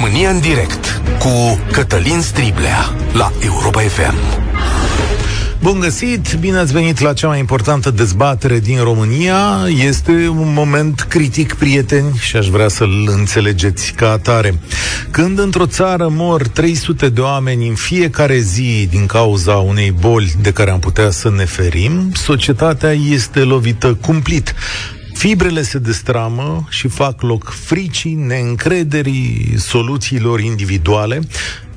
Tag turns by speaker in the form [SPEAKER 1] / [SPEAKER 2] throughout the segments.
[SPEAKER 1] România în direct cu Cătălin Striblea la Europa FM.
[SPEAKER 2] Bun găsit, bine ați venit la cea mai importantă dezbatere din România. Este un moment critic, prieteni, și aș vrea să-l înțelegeți ca atare. Când într-o țară mor 300 de oameni în fiecare zi din cauza unei boli de care am putea să ne ferim, societatea este lovită cumplit. Fibrele se destramă și fac loc fricii, neîncrederii, soluțiilor individuale.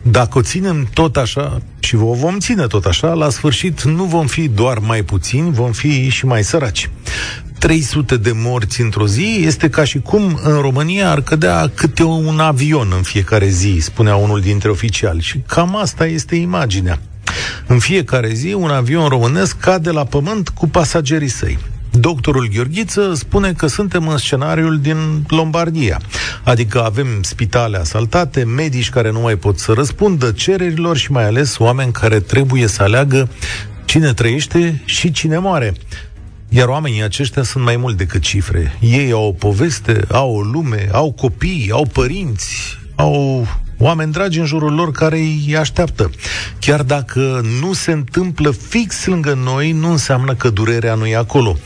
[SPEAKER 2] Dacă o ținem tot așa, și o vom ține tot așa, la sfârșit nu vom fi doar mai puțini, vom fi și mai săraci. 300 de morți într-o zi este ca și cum în România ar cădea câte un avion în fiecare zi, spunea unul dintre oficiali. Și cam asta este imaginea. În fiecare zi, un avion românesc cade la pământ cu pasagerii săi. Doctorul Gheorghiță spune că suntem în scenariul din Lombardia, adică avem spitale asaltate, medici care nu mai pot să răspundă cererilor și mai ales oameni care trebuie să aleagă cine trăiește și cine moare. Iar oamenii aceștia sunt mai mult decât cifre. Ei au o poveste, au o lume, au copii, au părinți, au oameni dragi în jurul lor care îi așteaptă. Chiar dacă nu se întâmplă fix lângă noi, nu înseamnă că durerea nu e acolo.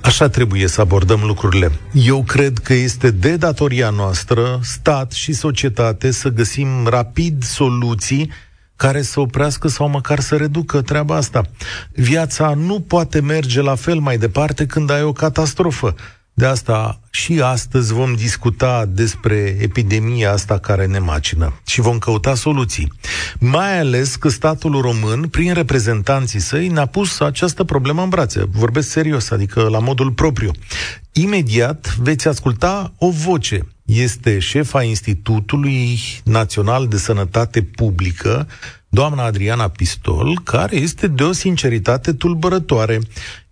[SPEAKER 2] Așa trebuie să abordăm lucrurile. Eu cred că este de datoria noastră, stat și societate, să găsim rapid soluții care să oprească sau măcar să reducă treaba asta. Viața nu poate merge la fel mai departe când ai o catastrofă. De asta și astăzi vom discuta despre epidemia asta care ne macină și vom căuta soluții. Mai ales că statul român, prin reprezentanții săi, ne-a pus această problemă în brațe. Vorbesc serios, adică la modul propriu. Imediat veți asculta o voce. Este șefa Institutului Național de Sănătate Publică, doamna Adriana Pistol, care este de o sinceritate tulburătoare.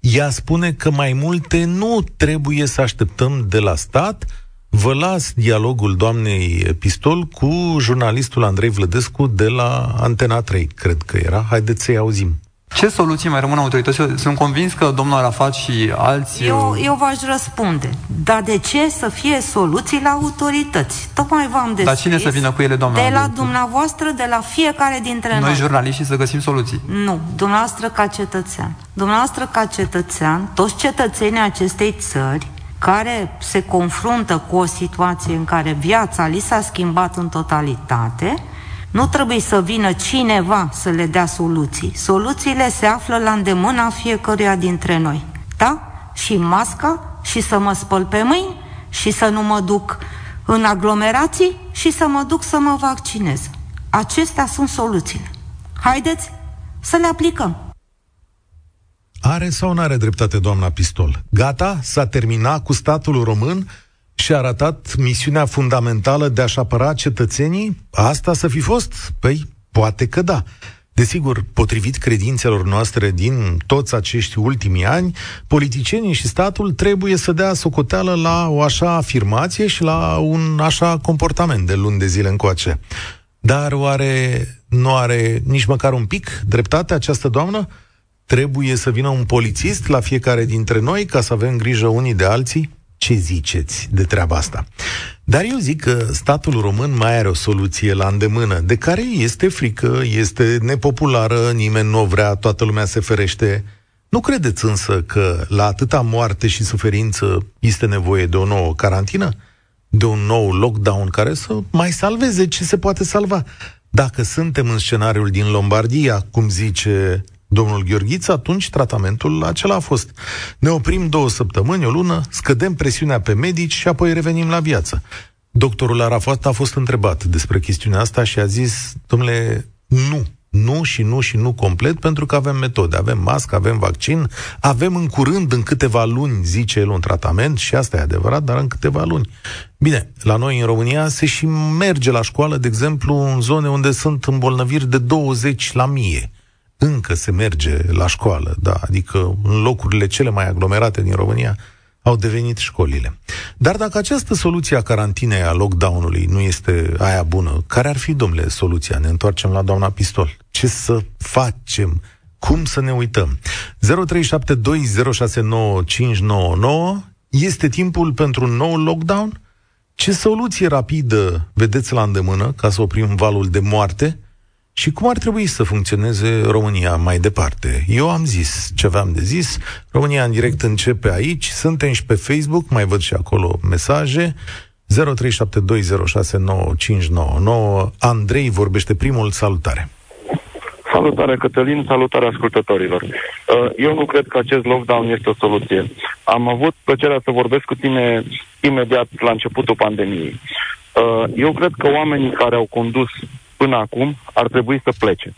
[SPEAKER 2] Ea spune că mai multe nu trebuie să așteptăm de la stat. Vă las dialogul doamnei Pistol cu jurnalistul Andrei Vlădescu de la Antena 3, cred că era. Haideți să-i auzim.
[SPEAKER 3] Ce soluții mai rămân autorităților? Sunt convins că domnul Arafat și alții...
[SPEAKER 4] Eu, eu v-aș răspunde. Dar de ce să fie soluții la autorități? Tocmai v-am descris.
[SPEAKER 3] Dar cine să vină cu ele, doamna?
[SPEAKER 4] De la dumneavoastră, de la fiecare dintre noi.
[SPEAKER 3] Noi, jurnaliștii, să găsim soluții.
[SPEAKER 4] Nu, dumneavoastră ca cetățean. Dumneavoastră ca cetățean, toți cetățenii acestei țări, care se confruntă cu o situație în care viața li s-a schimbat în totalitate, nu trebuie să vină cineva să le dea soluții. Soluțiile se află la îndemâna fiecăruia dintre noi. Da? Și masca, și să mă spăl pe mâini, și să nu mă duc în aglomerații, și să mă duc să mă vaccinez. Acestea sunt soluțiile. Haideți să le aplicăm.
[SPEAKER 2] Are sau nu are dreptate doamna Pistol? Gata? S-a terminat cu statul român? Și a arătat misiunea fundamentală de a-și apăra cetățenii? Asta să fi fost? Păi, poate că da. Desigur, potrivit credințelor noastre din toți acești ultimii ani, politicienii și statul trebuie să dea socoteală la o așa afirmație și la un așa comportament de luni de zile încoace. Dar oare nu are nici măcar un pic dreptate această doamnă? Trebuie să vină un polițist la fiecare dintre noi ca să avem grijă unii de alții? Ce ziceți de treaba asta? Dar eu zic că statul român mai are o soluție la îndemână, de care este frică, este nepopulară, nimeni nu o vrea, toată lumea se ferește. Nu credeți însă că la atâta moarte și suferință este nevoie de o nouă carantină? De un nou lockdown care să mai salveze ce se poate salva? Dacă suntem în scenariul din Lombardia, cum zice domnul Gheorghiță, atunci tratamentul acela a fost. Ne oprim două săptămâni, o lună, scădem presiunea pe medici și apoi revenim la viață. Doctorul Arafat a fost întrebat despre chestiunea asta și a zis, domnule, nu, nu și nu și nu complet, pentru că avem metode, avem mască, avem vaccin, avem în curând, în câteva luni, zice el, un tratament și asta e adevărat, dar în câteva luni. Bine, la noi în România se și merge la școală, de exemplu, în zone unde sunt îmbolnăviri de 20 la mie încă se merge la școală, da, adică în locurile cele mai aglomerate din România au devenit școlile. Dar dacă această soluție a carantinei, a lockdown-ului, nu este aia bună, care ar fi, domnule, soluția? Ne întoarcem la doamna Pistol. Ce să facem? Cum să ne uităm? 0372069599 este timpul pentru un nou lockdown? Ce soluție rapidă vedeți la îndemână ca să oprim valul de moarte? Și cum ar trebui să funcționeze România mai departe? Eu am zis ce aveam de zis. România în direct începe aici. Suntem și pe Facebook, mai văd și acolo mesaje. 0372069599. Andrei vorbește primul. Salutare!
[SPEAKER 5] Salutare, Cătălin, salutare ascultătorilor. Uh, eu nu cred că acest lockdown este o soluție. Am avut plăcerea să vorbesc cu tine imediat la începutul pandemiei. Uh, eu cred că oamenii care au condus până acum ar trebui să plece.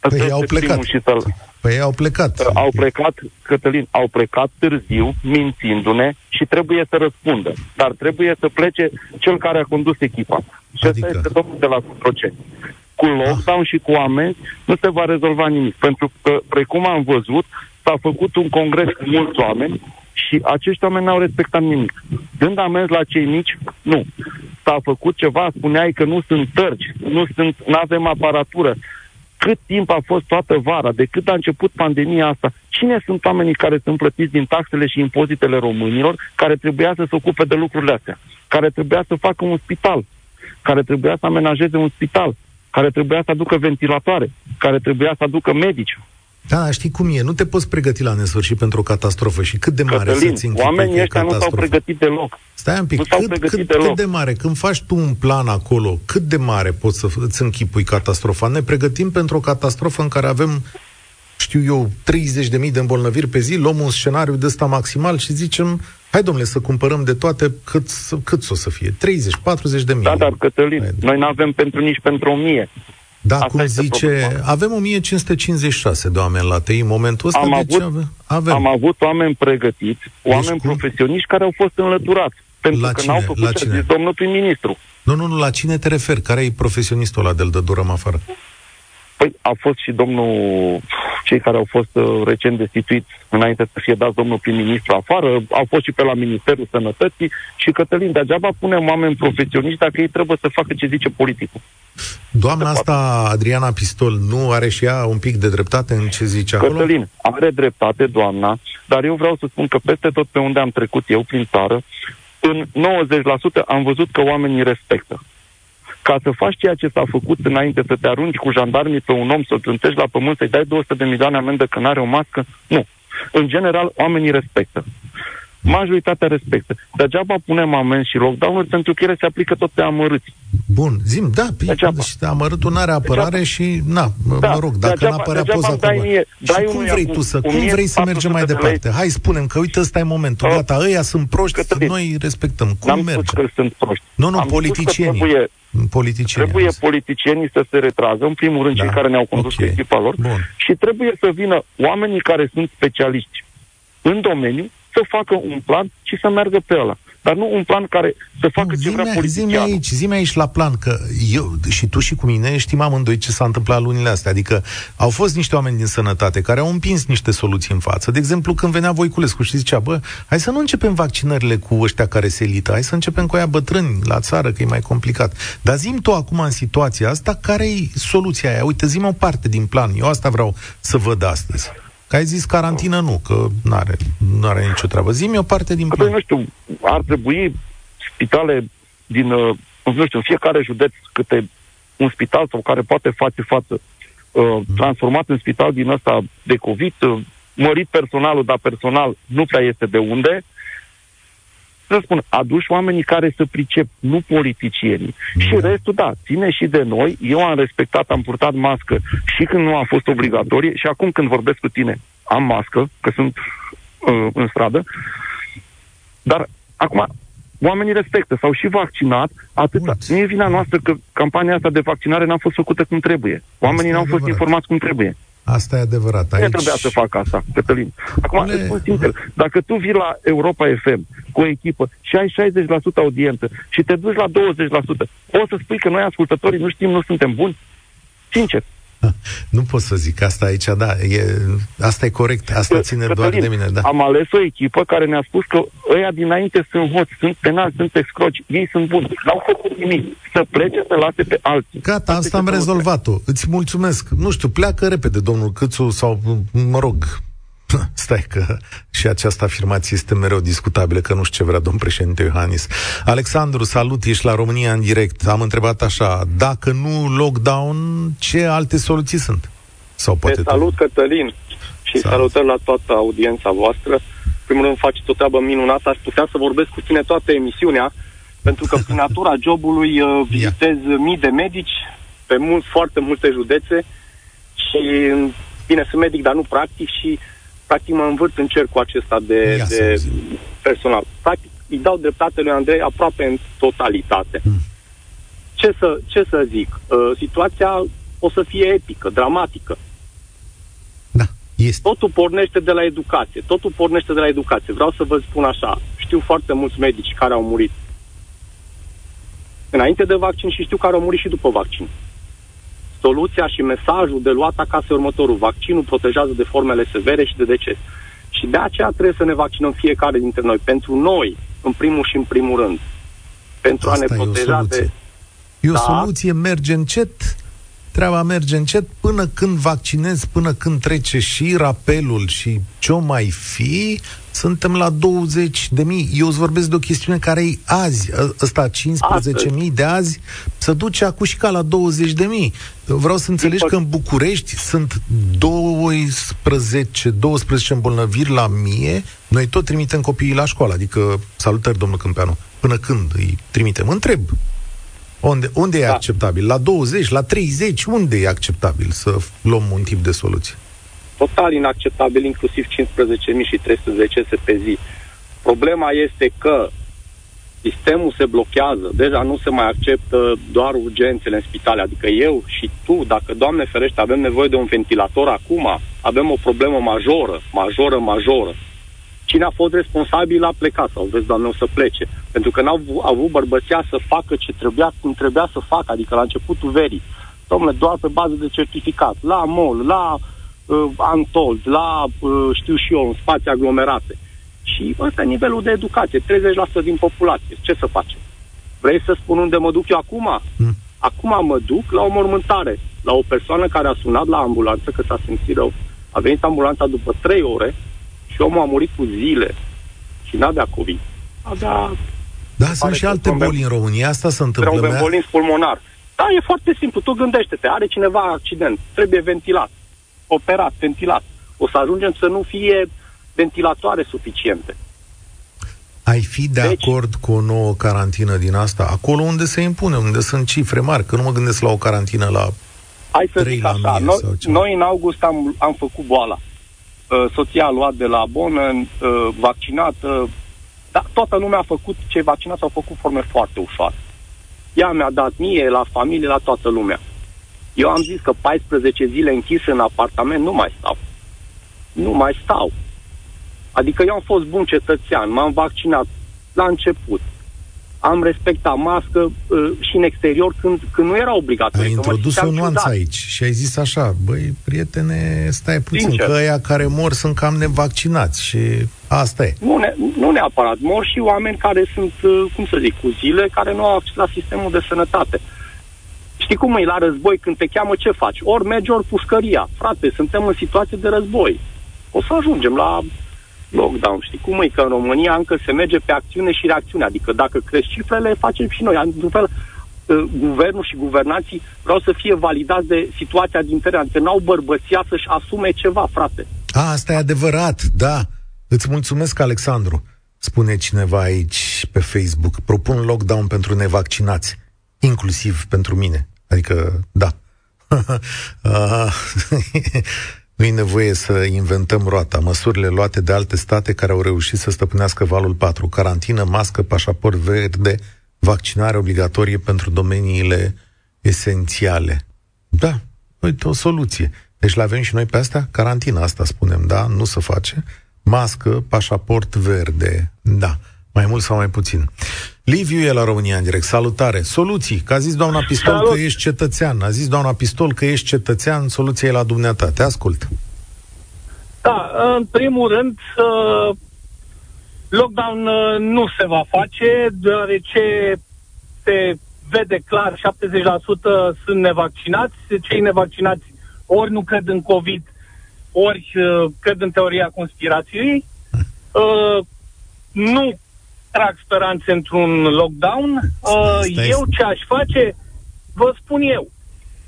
[SPEAKER 2] Asta păi au plecat. Și să păi au plecat.
[SPEAKER 5] Uh, au plecat, Cătălin, au plecat târziu, mințindu-ne și trebuie să răspundă. Dar trebuie să plece cel care a condus echipa. Și adică... asta este domnul de la Cotroceni cu lockdown și cu amenzi, nu se va rezolva nimic. Pentru că, precum am văzut, s-a făcut un congres cu mulți oameni și acești oameni n-au respectat nimic. Dând amenzi la cei mici, nu. S-a făcut ceva, spuneai că nu sunt tărci, nu sunt, nu avem aparatură. Cât timp a fost toată vara, de cât a început pandemia asta, cine sunt oamenii care sunt plătiți din taxele și impozitele românilor, care trebuia să se ocupe de lucrurile astea, care trebuia să facă un spital, care trebuia să amenajeze un spital, care trebuia să aducă ventilatoare, care trebuia să aducă medici.
[SPEAKER 2] Da, știi cum e, nu te poți pregăti la nesfârșit pentru o catastrofă și cât de mare Cătălin, să-ți
[SPEAKER 5] oamenii ăștia nu s-au pregătit deloc.
[SPEAKER 2] Stai un pic, nu cât, cât, deloc. cât de mare, când faci tu un plan acolo, cât de mare poți să îți închipui catastrofa? Ne pregătim pentru o catastrofă în care avem știu eu, 30.000 de îmbolnăviri pe zi, luăm un scenariu de ăsta maximal și zicem, hai domnule să cumpărăm de toate cât, cât o să fie, 30-40 de mii.
[SPEAKER 5] Da, dar Cătălin, hai. noi nu avem pentru nici pentru 1000.
[SPEAKER 2] Da, Asta cum zice, problema. avem 1556 de oameni la TI în momentul ăsta,
[SPEAKER 5] am deci avut, avem. Am avut oameni pregătiți, deci oameni cum? profesioniști care au fost înlăturați. Pentru
[SPEAKER 2] la
[SPEAKER 5] că
[SPEAKER 2] cine?
[SPEAKER 5] n-au făcut la cine? domnul prim-ministru.
[SPEAKER 2] Nu, nu, nu, la cine te referi? Care e profesionistul ăla de-l dă durăm afară?
[SPEAKER 5] Păi a fost și domnul, cei care au fost uh, recent destituiți înainte să fie dat domnul prim-ministru afară, au fost și pe la Ministerul Sănătății și Cătălin, degeaba punem oameni profesioniști dacă ei trebuie să facă ce zice politicul.
[SPEAKER 2] Doamna asta, Adriana Pistol, nu are și ea un pic de dreptate în ce zice
[SPEAKER 5] acolo? Cătălin, are dreptate, doamna, dar eu vreau să spun că peste tot pe unde am trecut eu prin țară, în 90% am văzut că oamenii respectă ca să faci ceea ce s-a făcut înainte, să te arunci cu jandarmii pe un om, să-l trântești la pământ, să-i dai 200 de milioane amendă că n-are o mască, nu. În general, oamenii respectă. Majoritatea respectă. Degeaba punem amenzi și lockdown-uri pentru că ele se aplică tot pe amărâți.
[SPEAKER 2] Bun, zim, da, degeaba. și amărâtul nu are apărare degeaba. și, na, da, mă rog, dacă degeaba, n-apărea poza dai mie, dai și cum vrei tu să, cum vrei să mergem mai departe? Hai, spunem că uite, ăsta e momentul, uh, gata, ăia sunt proști, Cătălin, noi respectăm. Cum
[SPEAKER 5] n-am
[SPEAKER 2] merge?
[SPEAKER 5] Spus că sunt proști.
[SPEAKER 2] Nu, nu, Am politicienii. Trebuie,
[SPEAKER 5] politicienii. Trebuie politicienii să se retragă, în primul rând da. cei care ne-au condus okay. echipa lor, Bun. și trebuie să vină oamenii care sunt specialiști în domeniu să facă un plan și să meargă pe ăla. Dar nu un plan care să facă zime, ce vrea politicianul.
[SPEAKER 2] Zi aici, zi aici la plan, că eu și tu și cu mine știm amândoi ce s-a întâmplat lunile astea. Adică au fost niște oameni din sănătate care au împins niște soluții în față. De exemplu, când venea Voiculescu și zicea, bă, hai să nu începem vaccinările cu ăștia care se elită, hai să începem cu aia bătrâni la țară, că e mai complicat. Dar zim tu acum în situația asta, care e soluția aia? Uite, zi o parte din plan. Eu asta vreau să văd astăzi. Că ai zis carantină nu, că nu are nu are nicio treabă. Zi-mi o parte din plan.
[SPEAKER 5] nu știu, ar trebui spitale din, uh, nu știu, în fiecare județ câte un spital sau care poate face față uh, mm. transformat în spital din ăsta de COVID, uh, mărit personalul, dar personal nu prea este de unde, să spun, aduși oamenii care să pricep, nu politicienii. Mm. Și restul, da, ține și de noi. Eu am respectat, am purtat mască și când nu a fost obligatorie și acum când vorbesc cu tine am mască, că sunt uh, în stradă. Dar acum, oamenii respectă, s-au și vaccinat, atâta. Nu e vina noastră că campania asta de vaccinare n-a fost făcută cum trebuie. Oamenii n-au fost informați cum trebuie.
[SPEAKER 2] Asta e adevărat.
[SPEAKER 5] Aici... Nu trebuia să facă asta, Cătălin. Acum, Le... spun sincer, dacă tu vii la Europa FM cu o echipă și ai 60% audiență și te duci la 20%, o să spui că noi, ascultătorii, nu știm, nu suntem buni? Sincer.
[SPEAKER 2] Nu pot să zic asta aici, da, e, asta e corect, asta ține Cătălin, doar de mine, da.
[SPEAKER 5] Am ales o echipă care ne-a spus că ăia dinainte sunt hoți, sunt penalți, sunt excroci, ei sunt buni, n-au făcut nimic, să plece, să lase pe alții.
[SPEAKER 2] Gata, asta am rezolvat-o, îți mulțumesc. Nu știu, pleacă repede domnul Câțu sau, mă rog, Stai că și această afirmație este mereu discutabilă, că nu știu ce vrea domn președinte Iohannis. Alexandru, salut, ești la România în direct. Am întrebat așa, dacă nu lockdown, ce alte soluții sunt?
[SPEAKER 6] Sau poate Te salut, Cătălin, și salut. salutări la toată audiența voastră. În primul rând, faci o treabă minunată. Aș putea să vorbesc cu tine toată emisiunea, pentru că prin natura jobului uh, vizitez mii de medici pe mult, foarte multe județe și, bine, sunt medic, dar nu practic și practic mă învârt în cercul acesta de, de personal. Practic, îi dau dreptate lui Andrei aproape în totalitate. Mm. Ce, să, ce să zic? Uh, situația o să fie epică, dramatică.
[SPEAKER 2] Da, este.
[SPEAKER 6] Totul pornește de la educație. Totul pornește de la educație. Vreau să vă spun așa. Știu foarte mulți medici care au murit înainte de vaccin și știu care au murit și după vaccin. Soluția și mesajul de luat acasă e următorul. Vaccinul protejează de formele severe și de deces. Și de aceea trebuie să ne vaccinăm fiecare dintre noi. Pentru noi, în primul și în primul rând. Pentru Asta a ne proteja de...
[SPEAKER 2] E o da. soluție, merge încet, treaba merge încet până când vaccinezi, până când trece și rapelul și ce mai fi, suntem la 20 de mii. Eu îți vorbesc de o chestiune care e azi. Ă, ăsta 15 mii de azi se duce acum și ca la 20 de mii. Vreau să înțelegi că în București sunt 12, 12 îmbolnăviri la mie. Noi tot trimitem copiii la școală. Adică, salutări, domnul Câmpeanu. Până când îi trimitem? Întreb. Unde, unde da. e acceptabil? La 20, la 30? Unde e acceptabil să luăm un tip de soluție?
[SPEAKER 6] Total inacceptabil, inclusiv 15.000 și 310 pe zi. Problema este că sistemul se blochează, deja nu se mai acceptă doar urgențele în spitale, adică eu și tu, dacă, Doamne ferește, avem nevoie de un ventilator acum, avem o problemă majoră, majoră, majoră. Cine a fost responsabil a plecat sau vezi, Doamne, o să plece. Pentru că n-au avut bărbăția să facă ce trebuia, cum trebuia să facă, adică la începutul verii. Domnule, doar pe bază de certificat, la MOL, la uh, Antold, la, uh, știu și eu, în spații aglomerate. Și ăsta e nivelul de educație, 30% din populație. Ce să facem? Vrei să spun unde mă duc eu acum? Mm. Acum mă duc la o mormântare, la o persoană care a sunat la ambulanță că s-a simțit rău. A venit ambulanța după 3 ore și omul a murit cu zile și n-avea COVID. Avea...
[SPEAKER 2] Da, sunt și alte boli în România, asta se întâmplă.
[SPEAKER 6] Era un embolism pulmonar. Da, e foarte simplu, tu gândește-te, are cineva accident, trebuie ventilat, operat, ventilat. O să ajungem să nu fie ventilatoare suficiente.
[SPEAKER 2] Ai fi de deci, acord cu o nouă carantină din asta? Acolo unde se impune, unde sunt cifre mari, că nu mă gândesc la o carantină la
[SPEAKER 6] Hai să zic așa, noi, noi în august am, am făcut boala. Uh, soția a luat de la bonă, uh, vaccinată, dar toată lumea a făcut, cei vaccinați au făcut forme foarte ușoare. Ea mi-a dat mie, la familie, la toată lumea. Eu am zis că 14 zile închis în apartament nu mai stau. Nu mai stau. Adică eu am fost bun cetățean, m-am vaccinat la început. Am respectat mască uh, și în exterior când, când nu era obligatoriu.
[SPEAKER 2] Ai introdus o nuanță aici și ai zis așa, băi, prietene, stai puțin, Sincer. că ăia care mor sunt cam nevaccinați și asta e.
[SPEAKER 6] Nu, ne, nu neapărat, mor și oameni care sunt, uh, cum să zic, cu zile, care nu au acces la sistemul de sănătate. Știi cum e la război când te cheamă ce faci? Ori mergi, ori pușcăria. Frate, suntem în situație de război. O să ajungem la lockdown. Știi cum e? Că în România încă se merge pe acțiune și reacțiune. Adică dacă cresc cifrele, facem și noi. Într-un fel, ă, guvernul și guvernații vreau să fie validați de situația din teren. Adică n-au bărbăția să-și asume ceva, frate.
[SPEAKER 2] A, asta e adevărat, da. Îți mulțumesc, Alexandru. Spune cineva aici pe Facebook, propun lockdown pentru nevaccinați, inclusiv pentru mine. Adică, da. Nu e nevoie să inventăm roata. Măsurile luate de alte state care au reușit să stăpânească valul 4, carantină, mască, pașaport verde, vaccinare obligatorie pentru domeniile esențiale. Da, uite, o soluție. Deci le avem și noi pe astea? Carantina asta spunem, da? Nu se face. Mască, pașaport verde. Da. Mai mult sau mai puțin. Liviu e la România în direct. Salutare. Soluții. Că a zis doamna Pistol Salut. că ești cetățean. A zis doamna Pistol că ești cetățean. Soluția e la dumneata. Te ascult.
[SPEAKER 7] Da, în primul rând, uh, lockdown uh, nu se va face, deoarece se vede clar, 70% sunt nevaccinați. Cei nevaccinați ori nu cred în COVID, ori uh, cred în teoria conspirației, uh, nu trag speranțe într-un lockdown. Uh, eu ce aș face, vă spun eu.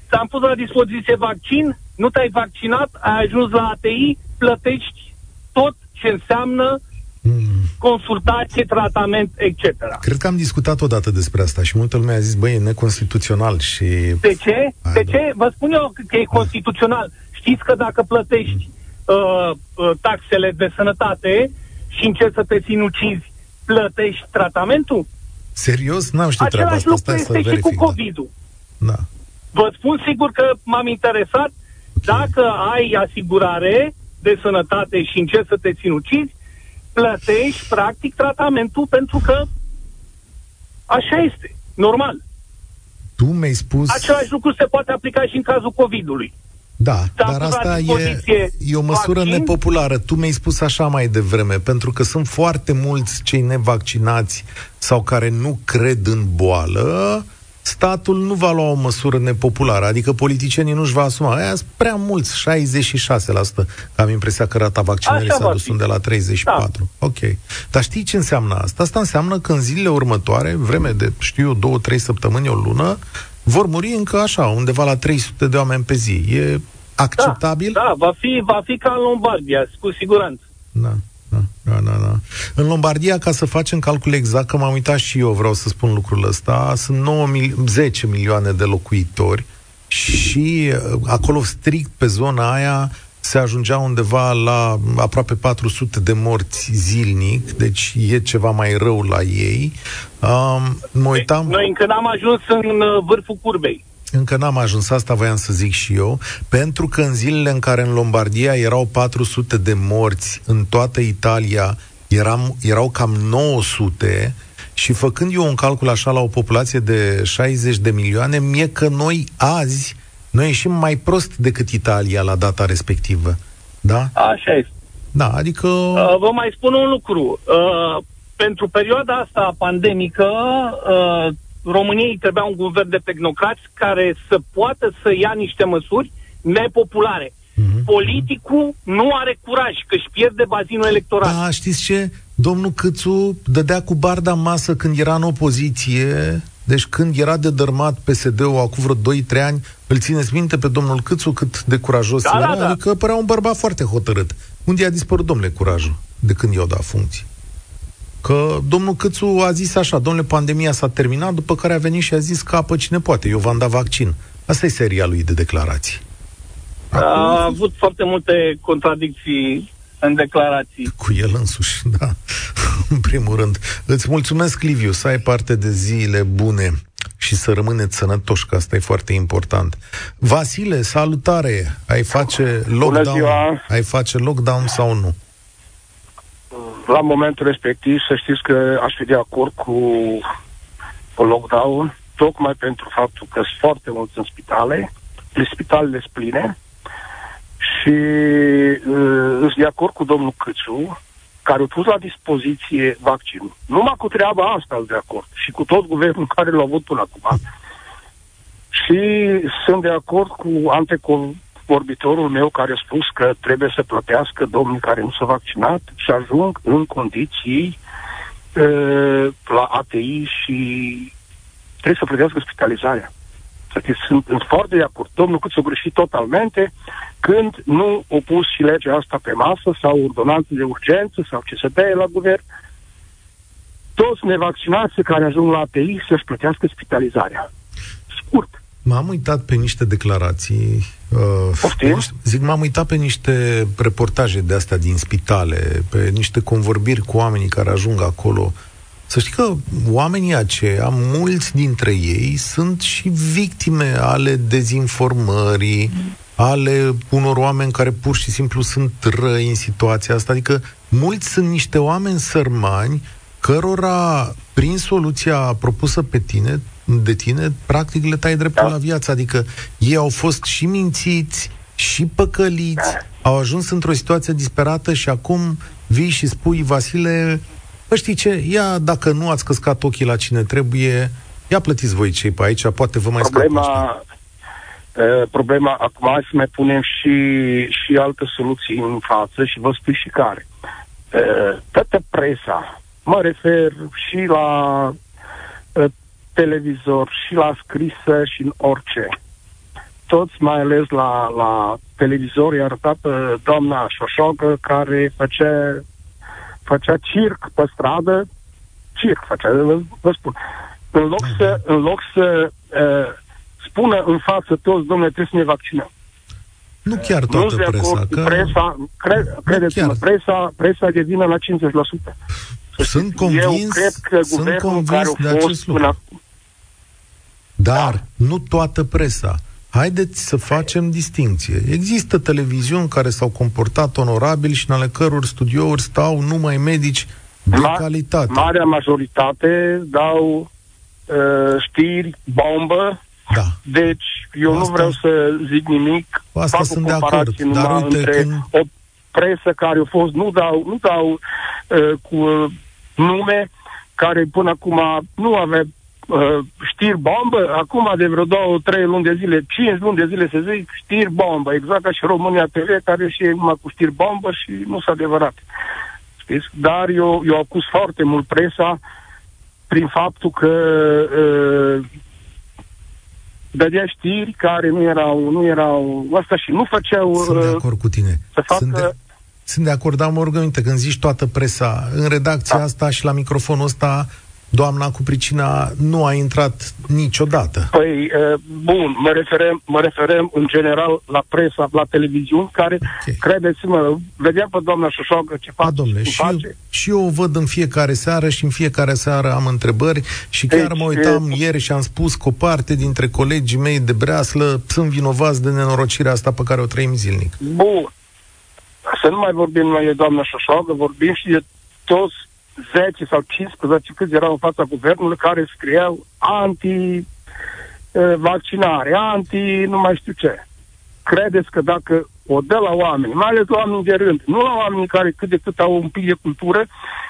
[SPEAKER 7] Ți-am pus la dispoziție vaccin, nu te-ai vaccinat, ai ajuns la ATI, plătești tot ce înseamnă Hmm. consultație, tratament, etc.
[SPEAKER 2] Cred că am discutat odată despre asta și multă lume a zis, băi, e neconstituțional și...
[SPEAKER 7] De ce? De ce? Vă spun eu că e constituțional. Știți că dacă plătești uh, uh, taxele de sănătate și încerci să te sinucizi, plătești tratamentul?
[SPEAKER 2] Serios? N-am știut treaba asta.
[SPEAKER 7] Același lucru este verific, și cu COVID-ul.
[SPEAKER 2] Da.
[SPEAKER 7] Vă spun sigur că m-am interesat. Okay. Dacă ai asigurare de sănătate și încerci să te sinucizi, plătești practic tratamentul pentru că așa este, normal.
[SPEAKER 2] Tu mi-ai spus...
[SPEAKER 7] Același lucru se poate aplica și în cazul COVID-ului.
[SPEAKER 2] Da, dar asta e, e o măsură vaccin? nepopulară. Tu mi-ai spus așa mai devreme, pentru că sunt foarte mulți cei nevaccinați sau care nu cred în boală, statul nu va lua o măsură nepopulară, adică politicienii nu-și va asuma. Aia sunt prea mulți, 66%. Am impresia că rata vaccinării s-a dus de la 34. Da. Ok. Dar știi ce înseamnă asta? Asta înseamnă că în zilele următoare, vreme de, știu eu, două, trei săptămâni, o lună, vor muri încă așa, undeva la 300 de oameni pe zi. E acceptabil?
[SPEAKER 7] Da, da va, fi, va fi ca în Lombardia, cu siguranță.
[SPEAKER 2] Da. Da, da, da, da. În Lombardia, ca să facem calcul exact, că m-am uitat și eu, vreau să spun lucrul ăsta, sunt 9 mil- 10 milioane de locuitori și uh, acolo strict pe zona aia se ajungea undeva la aproape 400 de morți zilnic, deci e ceva mai rău la ei. Um, mă uitam...
[SPEAKER 7] Noi încă n-am ajuns în uh, vârful curbei.
[SPEAKER 2] Încă n-am ajuns, asta voiam să zic și eu, pentru că în zilele în care în Lombardia erau 400 de morți, în toată Italia eram, erau cam 900 și făcând eu un calcul așa la o populație de 60 de milioane, mie că noi azi noi ieșim mai prost decât Italia la data respectivă. Da?
[SPEAKER 7] Așa este.
[SPEAKER 2] Da, adică...
[SPEAKER 7] Uh, vă mai spun un lucru. Uh, pentru perioada asta pandemică, uh, României trebuia un guvern de tehnocrați care să poată să ia niște măsuri nepopulare. Mm-hmm. Politicul nu are curaj, că își pierde bazinul electoral.
[SPEAKER 2] Da, știți ce? Domnul Câțu dădea cu barda în masă când era în opoziție, deci când era de dărmat PSD-ul acum vreo 2-3 ani, îl țineți minte pe domnul Câțu cât de curajos da, era? Da, da. Adică părea un bărbat foarte hotărât. Unde a dispărut, domnule, curajul de când i-au dat funcții? Că domnul Câțu a zis așa, domnule, pandemia s-a terminat, după care a venit și a zis că apă cine poate, eu v-am dat vaccin. Asta e seria lui de declarații.
[SPEAKER 7] Acum... A avut foarte multe contradicții în declarații.
[SPEAKER 2] Cu el însuși, da. în primul rând. Îți mulțumesc, Liviu, să ai parte de zile bune și să rămâneți sănătoși, că asta e foarte important. Vasile, salutare! Ai face lockdown, ai face lockdown sau nu?
[SPEAKER 8] la momentul respectiv să știți că aș fi de acord cu o lockdown, tocmai pentru faptul că sunt foarte mulți în spitale, spitalele sunt pline și uh, sunt de acord cu domnul Câțu, care a pus la dispoziție vaccinul. Numai cu treaba asta sunt de acord și cu tot guvernul care l-a avut până acum. Și sunt de acord cu antecol vorbitorul meu care a spus că trebuie să plătească domnii care nu s-au vaccinat și ajung în condiții uh, la ATI și trebuie să plătească spitalizarea. Sunt, sunt foarte de acord. Domnul Cât s-a greșit totalmente când nu a pus și legea asta pe masă sau ordonanțe de urgență sau ce se dea la guvern. Toți nevaccinații care ajung la ATI să-și plătească spitalizarea. Scurt.
[SPEAKER 2] M-am uitat pe niște declarații.
[SPEAKER 8] Uh,
[SPEAKER 2] zic, m-am uitat pe niște reportaje de astea din spitale, pe niște convorbiri cu oamenii care ajung acolo. Să știi că oamenii aceia, mulți dintre ei, sunt și victime ale dezinformării, ale unor oameni care pur și simplu sunt răi în situația asta. Adică mulți sunt niște oameni sărmani cărora, prin soluția propusă pe tine, de tine, practic le tai dreptul da. la viață. Adică ei au fost și mințiți, și păcăliți, da. au ajuns într-o situație disperată și acum vii și spui, Vasile, bă, știi ce, ia dacă nu ați căscat ochii la cine trebuie, ia plătiți voi cei pe aici, poate vă mai
[SPEAKER 8] Problema, Uh, problema, acum hai să mai punem și, și alte soluții în față și vă spun și care. Uh, toată presa, mă refer și la uh, televizor, și la scrisă, și în orice. Toți, mai ales la, la televizor, i-a arătat pe doamna Șoșogă care făcea, făcea circ pe stradă, circ făcea, vă, vă spun. În loc să, în loc să uh, spună în față toți, domnule, trebuie să ne vaccinăm.
[SPEAKER 2] Nu chiar toată
[SPEAKER 8] nu
[SPEAKER 2] presa.
[SPEAKER 8] Că... presa cre, credeți-mă, presa, presa devine la 50%.
[SPEAKER 2] Sunt convins,
[SPEAKER 8] Eu cred că
[SPEAKER 2] sunt convins
[SPEAKER 8] care
[SPEAKER 2] de
[SPEAKER 8] fost
[SPEAKER 2] acest lucru.
[SPEAKER 8] acum...
[SPEAKER 2] Dar da. nu toată presa. Haideți să facem distinție. Există televiziuni care s-au comportat onorabil și în ale căror studiouri stau numai medici de Ma- calitate.
[SPEAKER 8] Marea majoritate dau uh, știri, bombă,
[SPEAKER 2] da.
[SPEAKER 8] deci eu Asta... nu vreau să zic nimic.
[SPEAKER 2] Asta
[SPEAKER 8] fac
[SPEAKER 2] sunt
[SPEAKER 8] o
[SPEAKER 2] de acord. Dar uite,
[SPEAKER 8] între
[SPEAKER 2] când...
[SPEAKER 8] o presă care a fost, nu dau, nu dau uh, cu uh, nume, care până acum nu avea uh, știri bombă, acum de vreo două, trei luni de zile, cinci luni de zile se zic știri bombă, exact ca și România TV, care și numai cu știri bombă și nu s-a adevărat. Știți? Dar eu, eu acuz foarte mult presa prin faptul că uh, dădea știri care nu erau, nu erau asta și nu făceau...
[SPEAKER 2] Sunt de acord cu tine.
[SPEAKER 8] Să facă,
[SPEAKER 2] Sunt de, sunt de acord, dar mă rog aminte, când zici toată presa, în redacția da. asta și la microfonul ăsta, doamna cu pricina nu a intrat niciodată.
[SPEAKER 8] Păi, bun, mă referem, mă referem în general la presa, la televiziuni, care, okay. credeți-mă, vedeam pe doamna Șoșoagă ce face,
[SPEAKER 2] domnule, și,
[SPEAKER 8] face.
[SPEAKER 2] Eu, și eu o văd în fiecare seară și în fiecare seară am întrebări și chiar deci, mă uitam e... ieri și am spus că o parte dintre colegii mei de breaslă sunt vinovați de nenorocirea asta pe care o trăim zilnic.
[SPEAKER 8] Bun. Să nu mai vorbim noi de doamna Șoșoagă, vorbim și de toți 10 sau 15 câți erau în fața guvernului care scriau anti-vaccinare, anti nu mai știu ce. Credeți că dacă o dă la oameni, mai ales la oameni de rând, nu la oameni care cât de cât au un pic de cultură,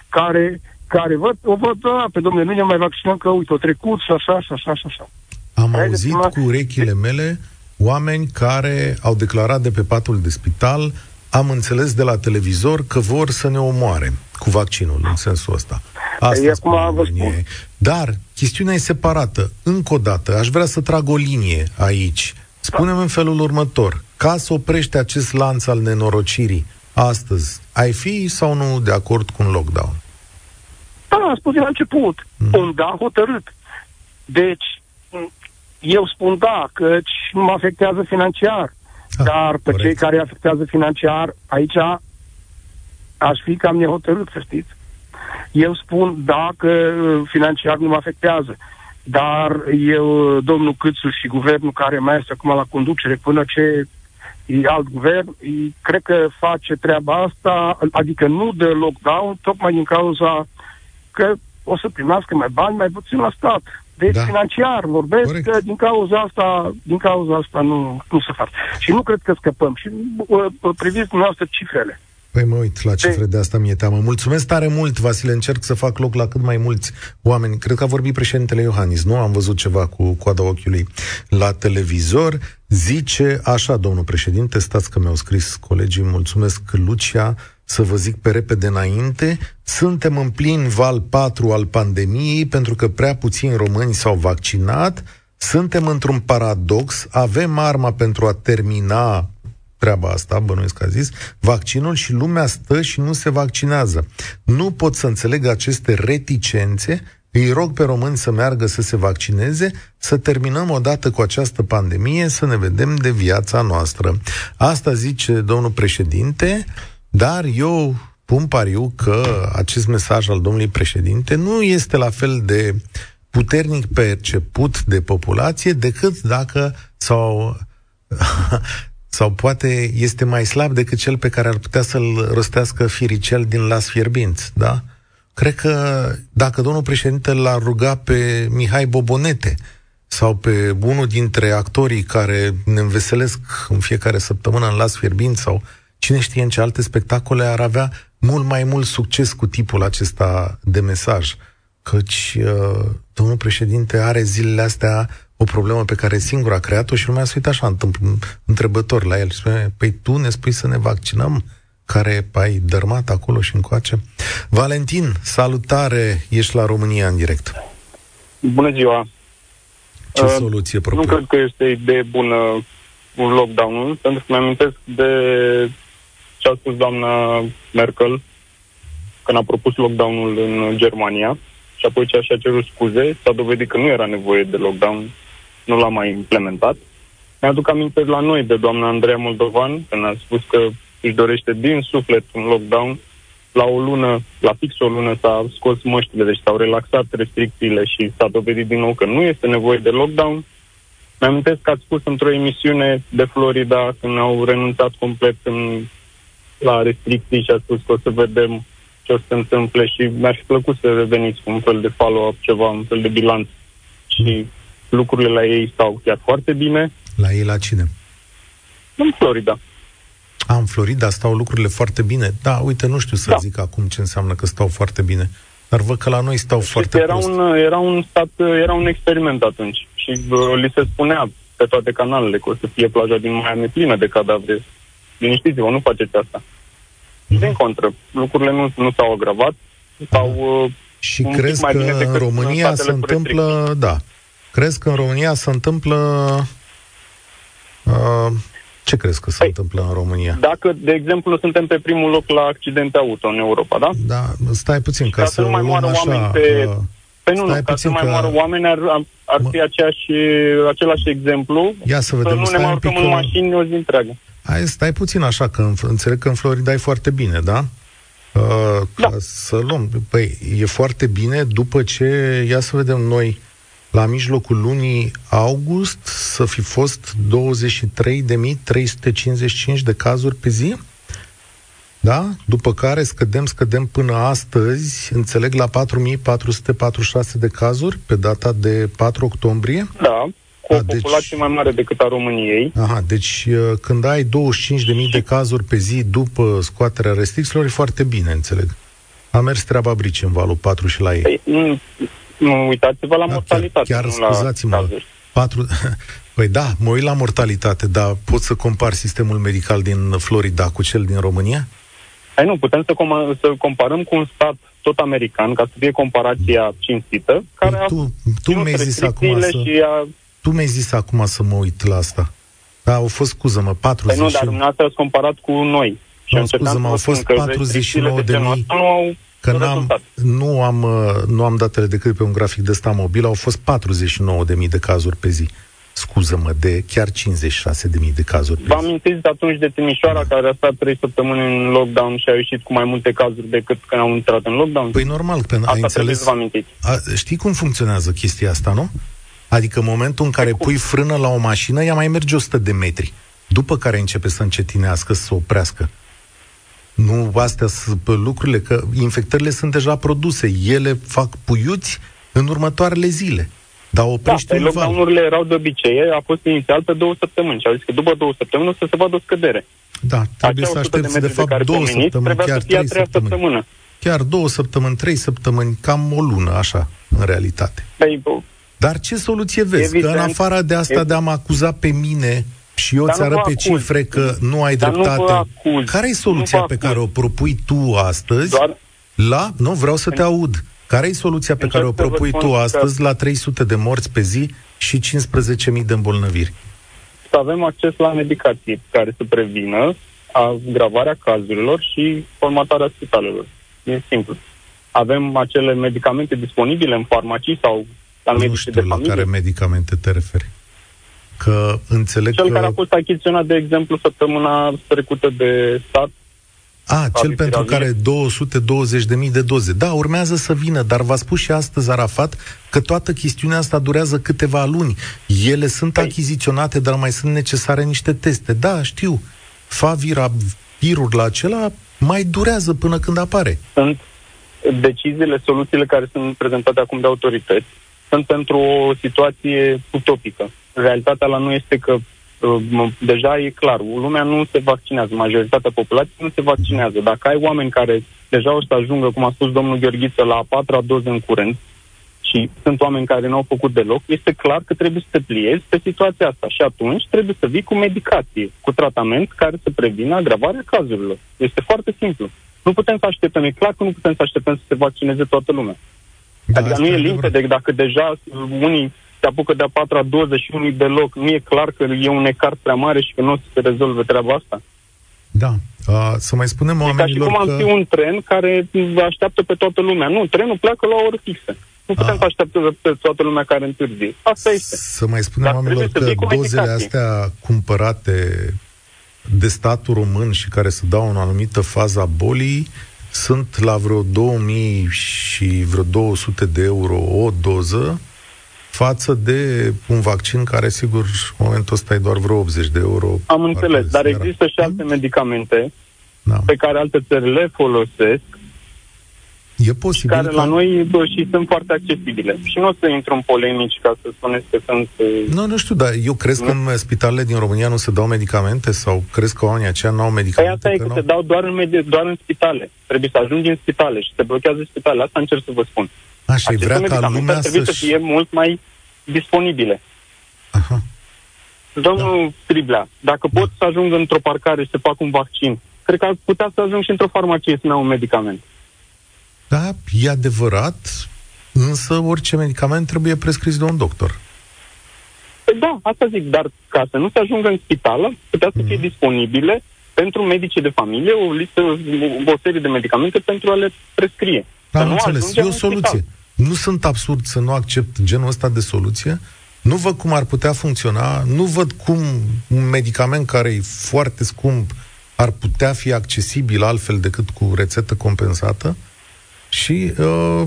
[SPEAKER 8] care, care văd, o văd, da, pe domnule, nu ne mai vaccinăm că, uite, o trecut și așa, și așa, și așa.
[SPEAKER 2] Am Credeți auzit cu urechile mele oameni care au declarat de pe patul de spital am înțeles de la televizor că vor să ne omoare cu vaccinul, în sensul ăsta. Asta
[SPEAKER 8] e acum vă spun.
[SPEAKER 2] Dar chestiunea e separată. Încă o dată, aș vrea să trag o linie aici. Spunem în felul următor. Ca să oprești acest lanț al nenorocirii astăzi, ai fi sau nu de acord cu un lockdown?
[SPEAKER 8] Da, am spus la început. Mm. Un da hotărât. Deci, eu spun da, căci nu mă afectează financiar. Ah, Dar pe corect. cei care afectează financiar, aici aș fi cam nehotărât, să știți. Eu spun dacă uh, financiar nu mă afectează. Dar eu, domnul Câțu și guvernul care mai este acum la conducere până ce e alt guvern, cred că face treaba asta, adică nu de lockdown, tocmai din cauza că o să primească mai bani, mai puțin la stat. Deci da. financiar vorbesc Corect. că din cauza asta, din cauza asta nu, nu se face. Și nu cred că scăpăm. Și uh, priviți dumneavoastră cifrele.
[SPEAKER 2] Păi mă uit la cifre, de asta mi-e teamă. Mulțumesc tare mult, Vasile, încerc să fac loc la cât mai mulți oameni. Cred că a vorbit președintele Iohannis, nu? Am văzut ceva cu coada ochiului la televizor. Zice așa, domnul președinte, stați că mi-au scris colegii, mulțumesc, Lucia, să vă zic pe repede înainte, suntem în plin val 4 al pandemiei pentru că prea puțini români s-au vaccinat, suntem într-un paradox, avem arma pentru a termina treaba asta, bănuiesc că a zis, vaccinul și lumea stă și nu se vaccinează. Nu pot să înțeleg aceste reticențe, îi rog pe români să meargă să se vaccineze, să terminăm odată cu această pandemie, să ne vedem de viața noastră. Asta zice domnul președinte, dar eu pun pariu că acest mesaj al domnului președinte nu este la fel de puternic perceput de populație decât dacă sau sau poate este mai slab decât cel pe care ar putea să-l rostească firicel din las fierbinți, da? Cred că dacă domnul președinte l-ar ruga pe Mihai Bobonete sau pe unul dintre actorii care ne înveselesc în fiecare săptămână în las fierbinți sau cine știe în ce alte spectacole ar avea mult mai mult succes cu tipul acesta de mesaj. Căci uh, domnul președinte are zilele astea o problemă pe care singur a creat-o și lumea se uită așa întrebător la el și spune, păi tu ne spui să ne vaccinăm? care ai dărmat acolo și încoace. Valentin, salutare, ești la România în direct.
[SPEAKER 9] Bună ziua!
[SPEAKER 2] Ce uh, soluție propui?
[SPEAKER 9] Nu cred că este idee bună un lockdown pentru că mi-amintesc de ce a spus doamna Merkel când a propus lockdown-ul în Germania și apoi ce așa cerut scuze, s-a dovedit că nu era nevoie de lockdown, nu l-a mai implementat. Mi-aduc aminte la noi de doamna Andreea Moldovan, când a spus că își dorește din suflet un lockdown. La o lună, la fix o lună, s-a scos măștile, deci s-au relaxat restricțiile și s-a dovedit din nou că nu este nevoie de lockdown. Mi-amintesc că ați spus într-o emisiune de Florida, când au renunțat complet în, la restricții și a spus că o să vedem ce o să se întâmple și mi-ar fi plăcut să reveniți cu un fel de follow-up, ceva, un fel de bilanț. Și lucrurile la ei stau chiar foarte bine.
[SPEAKER 2] La ei la cine?
[SPEAKER 9] În Florida.
[SPEAKER 2] A, în Florida stau lucrurile foarte bine. Da, uite, nu știu să da. zic acum ce înseamnă că stau foarte bine. Dar văd că la noi stau și foarte
[SPEAKER 9] era prost. Un, era un stat, era un experiment atunci. Și uh, li se spunea pe toate canalele că o să fie plaja din Miami plină de cadavre. Liniștiți-vă, nu faceți asta. Mm-hmm. Din contră, lucrurile nu, nu s-au agravat, s-au uh,
[SPEAKER 2] și crezi că în România se întâmplă, da, crezi că în România se întâmplă uh, ce crezi că se păi, întâmplă în România?
[SPEAKER 9] Dacă, de exemplu, suntem pe primul loc la accidente auto în Europa, da?
[SPEAKER 2] Da, stai puțin, ca, ca să, să nu mai moară așa,
[SPEAKER 9] oameni pe... Că... Păi nu, nu, ca să nu mai moară oameni ar, ar fi aceeași, același exemplu.
[SPEAKER 2] Ia să vedem,
[SPEAKER 9] să nu ne mai urcăm în mașini o zi întreagă.
[SPEAKER 2] Hai, stai puțin așa, că înțeleg că în Florida e foarte bine, da? Uh, da. Ca să luăm. Păi, e foarte bine după ce, ia să vedem noi, la mijlocul lunii august să fi fost 23.355 de cazuri pe zi? Da? După care scădem, scădem până astăzi, înțeleg, la 4.446 de cazuri pe data de 4 octombrie?
[SPEAKER 9] Da, cu o a, deci- populație deci, mai mare decât a României.
[SPEAKER 2] Aha, deci uh, când ai 25.000 de cazuri pe zi după scoaterea restricțiilor, e foarte bine, înțeleg. A mers treaba brici în valul 4 și la ei.
[SPEAKER 9] Păi, nu, uitați-vă la da, mortalitate.
[SPEAKER 2] Chiar, chiar scuzați-mă, patru... Păi da, mă uit la mortalitate, dar pot să compar sistemul medical din Florida cu cel din România?
[SPEAKER 9] Hai nu, putem să, com- să comparăm cu un stat tot american, ca să fie comparația cinstită, care păi tu, a tu mi-ai zis acum să... și a...
[SPEAKER 2] Tu mi-ai zis acum să mă uit la asta. Da, au fost, scuză-mă, 40...
[SPEAKER 9] Păi nu, dar dumneavoastră ați comparat cu noi.
[SPEAKER 2] Și no, scuză-mă, au fost 49 de mii... Nu au Că n-am, nu, am, uh, nu am datele decât pe un grafic de sta mobil, au fost 49.000 de cazuri pe zi. Scuză-mă, de chiar 56.000 de cazuri
[SPEAKER 9] pe Vă amintiți de atunci de Timișoara, da. care a stat 3 săptămâni în lockdown și a ieșit cu mai multe cazuri decât când au intrat în lockdown?
[SPEAKER 2] Păi normal, că ai înțeles... Să vă A, știi cum funcționează chestia asta, nu? Adică în momentul în care păi pui frână la o mașină, ea mai merge 100 de metri. După care începe să încetinească, să se oprească. Nu, astea sunt lucrurile, că infectările sunt deja produse. Ele fac puiuți în următoarele zile. Dar oprește
[SPEAKER 9] da, lockdown-urile erau de obicei, a fost inițial pe două săptămâni și au zis că după două săptămâni o să se vadă o scădere.
[SPEAKER 2] Da, trebuie Acea să aștepți de, de fapt două săptămâni, chiar trei săptămâni. Săptămână. Chiar două săptămâni, trei săptămâni, cam o lună, așa, în realitate.
[SPEAKER 9] Păi,
[SPEAKER 2] Dar ce soluție vezi? Evident, că în afară de asta evident. de a mă acuza pe mine și eu ți arăt pe cifre că nu ai Dar dreptate. Care e soluția pe care o propui tu astăzi? Doar... La? Nu, vreau să te aud. Care e soluția pe care o propui tu astăzi la 300 de morți pe zi și 15.000 de îmbolnăviri?
[SPEAKER 9] Să avem acces la medicații care să prevină agravarea cazurilor și formatarea spitalelor. E simplu. Avem acele medicamente disponibile în farmacii sau la
[SPEAKER 2] nu știu de familie? la care medicamente te referi. Că înțeleg
[SPEAKER 9] Cel
[SPEAKER 2] că...
[SPEAKER 9] care a fost achiziționat, de exemplu, săptămâna trecută de stat,
[SPEAKER 2] a, cel pentru care 220.000 de doze. Da, urmează să vină, dar v-a spus și astăzi Arafat că toată chestiunea asta durează câteva luni. Ele sunt păi. achiziționate, dar mai sunt necesare niște teste. Da, știu. Favira, virul la acela mai durează până când apare.
[SPEAKER 9] Sunt deciziile, soluțiile care sunt prezentate acum de autorități sunt pentru o situație utopică. Realitatea la noi este că uh, deja e clar, lumea nu se vaccinează, majoritatea populației nu se vaccinează. Dacă ai oameni care deja o să ajungă, cum a spus domnul Gheorghiță, la a patra doză în curând și sunt oameni care nu au făcut deloc, este clar că trebuie să te pliezi pe situația asta și atunci trebuie să vii cu medicație, cu tratament care să prevină agravarea cazurilor. Este foarte simplu. Nu putem să așteptăm, e clar că nu putem să așteptăm să se vaccineze toată lumea. Da, adică nu e limpede dacă deja unii se apucă de a patra doză și unii deloc, nu e clar că e un ecart prea mare și că nu o să se rezolve treaba asta.
[SPEAKER 2] Da. Uh, să mai spunem e oamenilor
[SPEAKER 9] ca și cum am
[SPEAKER 2] că...
[SPEAKER 9] fi un tren care așteaptă pe toată lumea. Nu, trenul pleacă la o oră fixă. Nu putem să așteptăm pe toată lumea care întârzie. Asta este.
[SPEAKER 2] Să mai spunem Dar oamenilor că dozele astea cumpărate de statul român și care să dau în anumită fază a bolii sunt la vreo 2000 și vreo 200 de euro o doză față de un vaccin care, sigur, în momentul ăsta e doar vreo 80 de euro.
[SPEAKER 9] Am înțeles, dar există și alte medicamente da. pe care alte țări le folosesc
[SPEAKER 2] E posibil
[SPEAKER 9] care ca... la noi bă, și sunt foarte accesibile. Și nu o să intru în polemici ca să spuneți că sunt...
[SPEAKER 2] Nu, nu știu, dar eu crezi nu? că în spitalele din România nu se dau medicamente sau crezi că oamenii aceia nu au medicamente?
[SPEAKER 9] Păi asta e că, că se dau doar în, medi- doar în spitale. Trebuie să ajungi în spitale și se blochează spitale. Asta încerc să vă spun.
[SPEAKER 2] Așa, vrea ca lumea
[SPEAKER 9] trebuie să fie mult mai disponibile.
[SPEAKER 2] Aha.
[SPEAKER 9] Domnul da. Triblea, dacă da. pot să ajung într-o parcare și să fac un vaccin, cred că ar putea să ajung și într-o farmacie să-mi un medicament.
[SPEAKER 2] Da, e adevărat, însă orice medicament trebuie prescris de un doctor.
[SPEAKER 9] Păi da, asta zic, dar ca să nu se ajungă în spitală, putea să fie mm. disponibile pentru medici de familie o listă, o serie de medicamente pentru a le prescrie.
[SPEAKER 2] Am înțeles, e o soluție. Spital. Nu sunt absurd să nu accept genul ăsta de soluție. Nu văd cum ar putea funcționa, nu văd cum un medicament care e foarte scump ar putea fi accesibil altfel decât cu rețetă compensată și uh,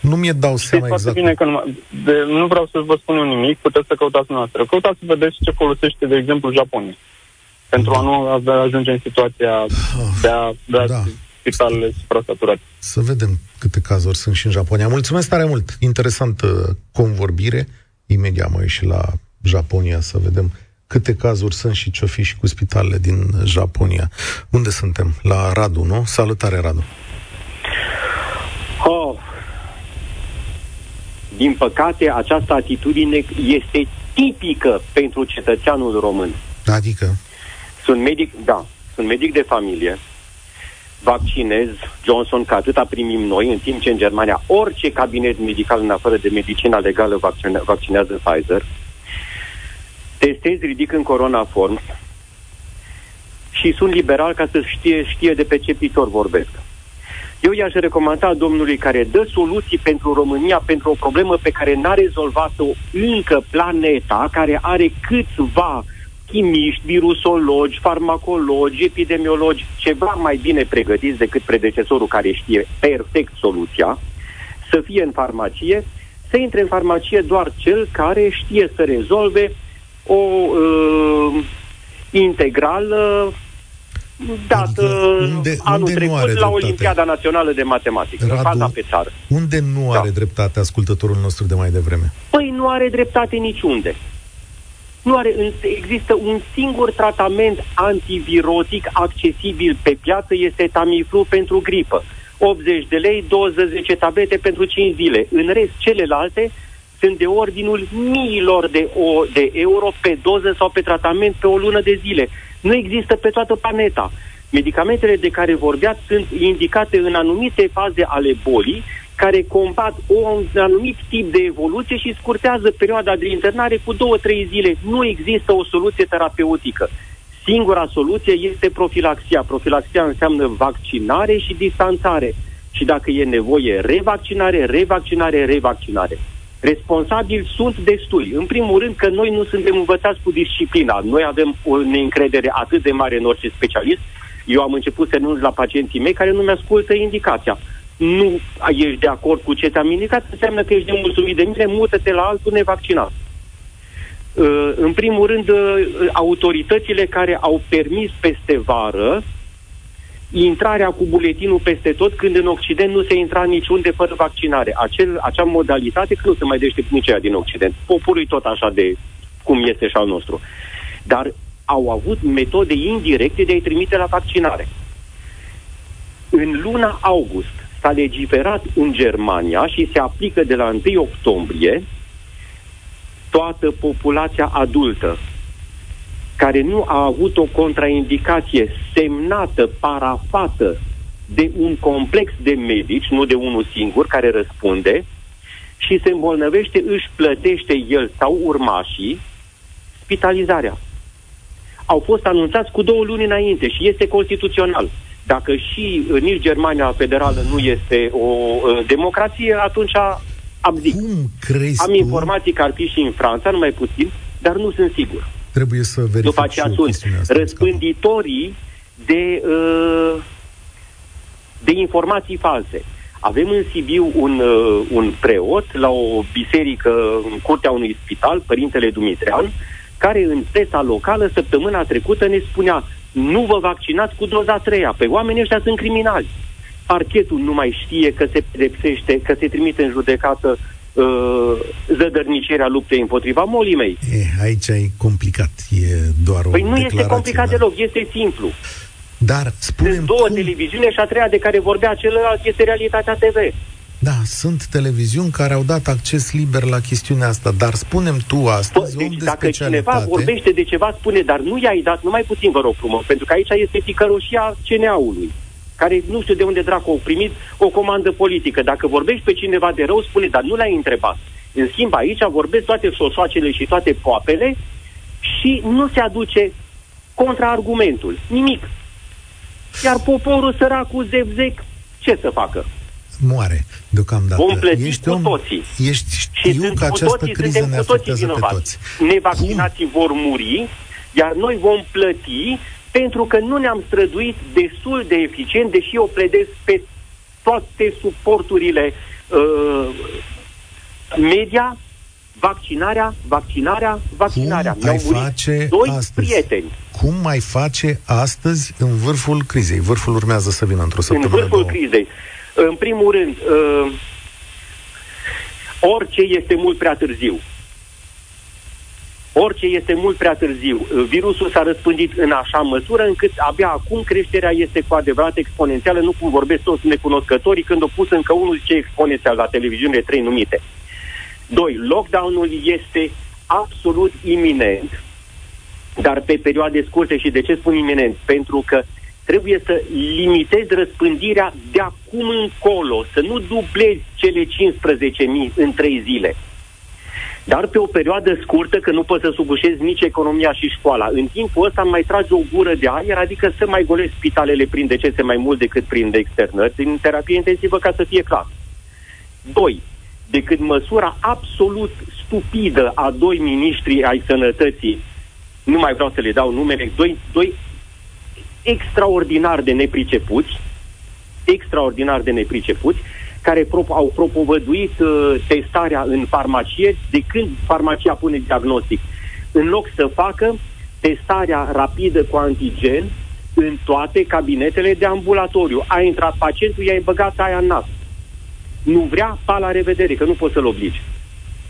[SPEAKER 2] nu mi-e dau Știți seama exact.
[SPEAKER 9] bine că nu, de, nu vreau să vă spun eu nimic, puteți să căutați noastră. Căutați să vedeți ce folosește, de exemplu, Japonia. Pentru da. a nu ajunge în situația de a, de a da spitalele suprasaturate.
[SPEAKER 2] Să vedem câte cazuri sunt și în Japonia. Mulțumesc tare mult! Interesantă convorbire. Imediat mă și la Japonia să vedem câte cazuri sunt și ce-o fi și cu spitalele din Japonia. Unde suntem? La Radu, nu? Salutare, Radu!
[SPEAKER 10] Din păcate, această atitudine este tipică pentru cetățeanul român.
[SPEAKER 2] Adică?
[SPEAKER 10] Sunt medic, da, sunt medic de familie, vaccinez Johnson, că atâta primim noi, în timp ce în Germania orice cabinet medical în afară de medicina legală vaccine, vaccinează Pfizer. Testez, ridic în Corona Forms și sunt liberal ca să știe, știe de pe ce pitor vorbesc. Eu i-aș recomanda domnului care dă soluții pentru România pentru o problemă pe care n-a rezolvat-o încă planeta, care are câțiva chimiști, virusologi, farmacologi, epidemiologi, ceva mai bine pregătiți decât predecesorul care știe perfect soluția, să fie în farmacie, să intre în farmacie doar cel care știe să rezolve o uh, integrală dată adică unde, anul unde trecut la dreptate? Olimpiada Națională de Matematică, Radu, faza pe țară.
[SPEAKER 2] Unde nu da. are dreptate ascultătorul nostru de mai devreme?
[SPEAKER 10] Păi nu are dreptate niciunde. Nu are, există un singur tratament antivirotic accesibil pe piață, este Tamiflu pentru gripă. 80 de lei, 20 tablete pentru 5 zile. În rest, celelalte sunt de ordinul miilor de, o, de euro pe doză sau pe tratament pe o lună de zile. Nu există pe toată planeta. Medicamentele de care vorbeați sunt indicate în anumite faze ale bolii care combat un anumit tip de evoluție și scurtează perioada de internare cu două-trei zile. Nu există o soluție terapeutică. Singura soluție este profilaxia. Profilaxia înseamnă vaccinare și distanțare. Și dacă e nevoie, revaccinare, revaccinare, revaccinare. Responsabili sunt destui. În primul rând că noi nu suntem învățați cu disciplina. Noi avem o neîncredere atât de mare în orice specialist. Eu am început să renunț la pacienții mei care nu mi-ascultă indicația nu ești de acord cu ce ți-am indicat, înseamnă că ești nemulțumit de mine, mută-te la altul nevaccinat. Uh, în primul rând, uh, autoritățile care au permis peste vară intrarea cu buletinul peste tot, când în Occident nu se intra niciunde fără vaccinare. Acel, acea modalitate, că nu se mai dește nici aia din Occident. Poporul e tot așa de cum este și al nostru. Dar au avut metode indirecte de a-i trimite la vaccinare. În luna august, s-a legiferat în Germania și se aplică de la 1 octombrie toată populația adultă care nu a avut o contraindicație semnată, parafată de un complex de medici, nu de unul singur, care răspunde, și se îmbolnăvește, își plătește el sau urmașii spitalizarea. Au fost anunțați cu două luni înainte și este constituțional. Dacă și uh, nici Germania Federală nu este o uh, democrație, atunci abzic.
[SPEAKER 2] Cum crezi
[SPEAKER 10] Am
[SPEAKER 2] tu?
[SPEAKER 10] informații că ar fi și în Franța, numai puțin, dar nu sunt sigur.
[SPEAKER 2] Trebuie să verific
[SPEAKER 10] După aceea
[SPEAKER 2] și eu
[SPEAKER 10] sunt
[SPEAKER 2] chestiunea asta.
[SPEAKER 10] răspânditorii de, uh, de informații false. Avem în Sibiu un, uh, un preot la o biserică în curtea unui spital, Părintele Dumitrean, care în presa locală săptămâna trecută ne spunea nu vă vaccinați cu doza a treia, pe oamenii ăștia sunt criminali. Parchetul nu mai știe că se pedepsește, că se trimite în judecată uh, zădărnicirea luptei împotriva molii mei.
[SPEAKER 2] E, aici e complicat, e doar o
[SPEAKER 10] Păi nu este
[SPEAKER 2] declarație,
[SPEAKER 10] complicat
[SPEAKER 2] da.
[SPEAKER 10] deloc, este simplu.
[SPEAKER 2] Dar spunem
[SPEAKER 10] Sunt două
[SPEAKER 2] cum...
[SPEAKER 10] televiziune și a treia de care vorbea celălalt este Realitatea TV.
[SPEAKER 2] Da, sunt televiziuni care au dat acces liber la chestiunea asta, dar spunem tu astăzi, om
[SPEAKER 10] Deci
[SPEAKER 2] de
[SPEAKER 10] dacă cineva
[SPEAKER 2] specialitate...
[SPEAKER 10] vorbește de ceva, spune, dar nu i-ai dat, numai puțin vă rog frumos, pentru că aici este ticăroșia CNA-ului, care nu știu de unde dracu au primit o comandă politică. Dacă vorbești pe cineva de rău, spune, dar nu l-ai întrebat. În schimb, aici vorbesc toate sosoacele și toate poapele și nu se aduce contraargumentul. Nimic. Iar poporul săracul zevzec, ce să facă?
[SPEAKER 2] Moare, deocamdată.
[SPEAKER 10] Vom plăti
[SPEAKER 2] ești
[SPEAKER 10] cu
[SPEAKER 2] om,
[SPEAKER 10] toții.
[SPEAKER 2] Ești,
[SPEAKER 10] Și
[SPEAKER 2] știu
[SPEAKER 10] sunt
[SPEAKER 2] că
[SPEAKER 10] cu
[SPEAKER 2] această
[SPEAKER 10] toții,
[SPEAKER 2] criză
[SPEAKER 10] suntem
[SPEAKER 2] ne
[SPEAKER 10] cu toții
[SPEAKER 2] afectează pe
[SPEAKER 10] vinovați.
[SPEAKER 2] toți.
[SPEAKER 10] Nevaccinații vor muri, iar noi vom plăti pentru că nu ne-am străduit destul de eficient, deși eu pledez pe toate suporturile uh, media, vaccinarea, vaccinarea, vaccinarea.
[SPEAKER 2] Cum
[SPEAKER 10] Mi-au
[SPEAKER 2] ai
[SPEAKER 10] murit
[SPEAKER 2] face
[SPEAKER 10] doi
[SPEAKER 2] astăzi?
[SPEAKER 10] prieteni
[SPEAKER 2] Cum mai face astăzi în vârful crizei? Vârful urmează să vină într-o
[SPEAKER 10] în
[SPEAKER 2] săptămână,
[SPEAKER 10] vârful
[SPEAKER 2] două.
[SPEAKER 10] crizei. În primul rând, uh, orice este mult prea târziu. Orice este mult prea târziu. Uh, Virusul s-a răspândit în așa măsură încât abia acum creșterea este cu adevărat exponențială, nu cum vorbesc toți necunoscătorii când au pus încă unul zice exponențial la televiziune trei numite. Doi, lockdown-ul este absolut iminent, dar pe perioade scurte. Și de ce spun iminent? Pentru că trebuie să limitezi răspândirea de acum încolo, să nu dublezi cele 15.000 în trei zile. Dar pe o perioadă scurtă, că nu poți să subușezi nici economia și școala. În timpul ăsta mai tragi o gură de aer, adică să mai golezi spitalele prin decese mai mult decât prin externări, din terapie intensivă, ca să fie clar. Doi, decât măsura absolut stupidă a doi miniștri ai sănătății, nu mai vreau să le dau numele, doi, doi extraordinar de nepricepuți, extraordinar de nepricepuți, care pro- au propovăduit uh, testarea în farmacie de când farmacia pune diagnostic. În loc să facă testarea rapidă cu antigen în toate cabinetele de ambulatoriu. A intrat pacientul, i-ai băgat aia în nas. Nu vrea, pa la revedere, că nu poți să-l obligi.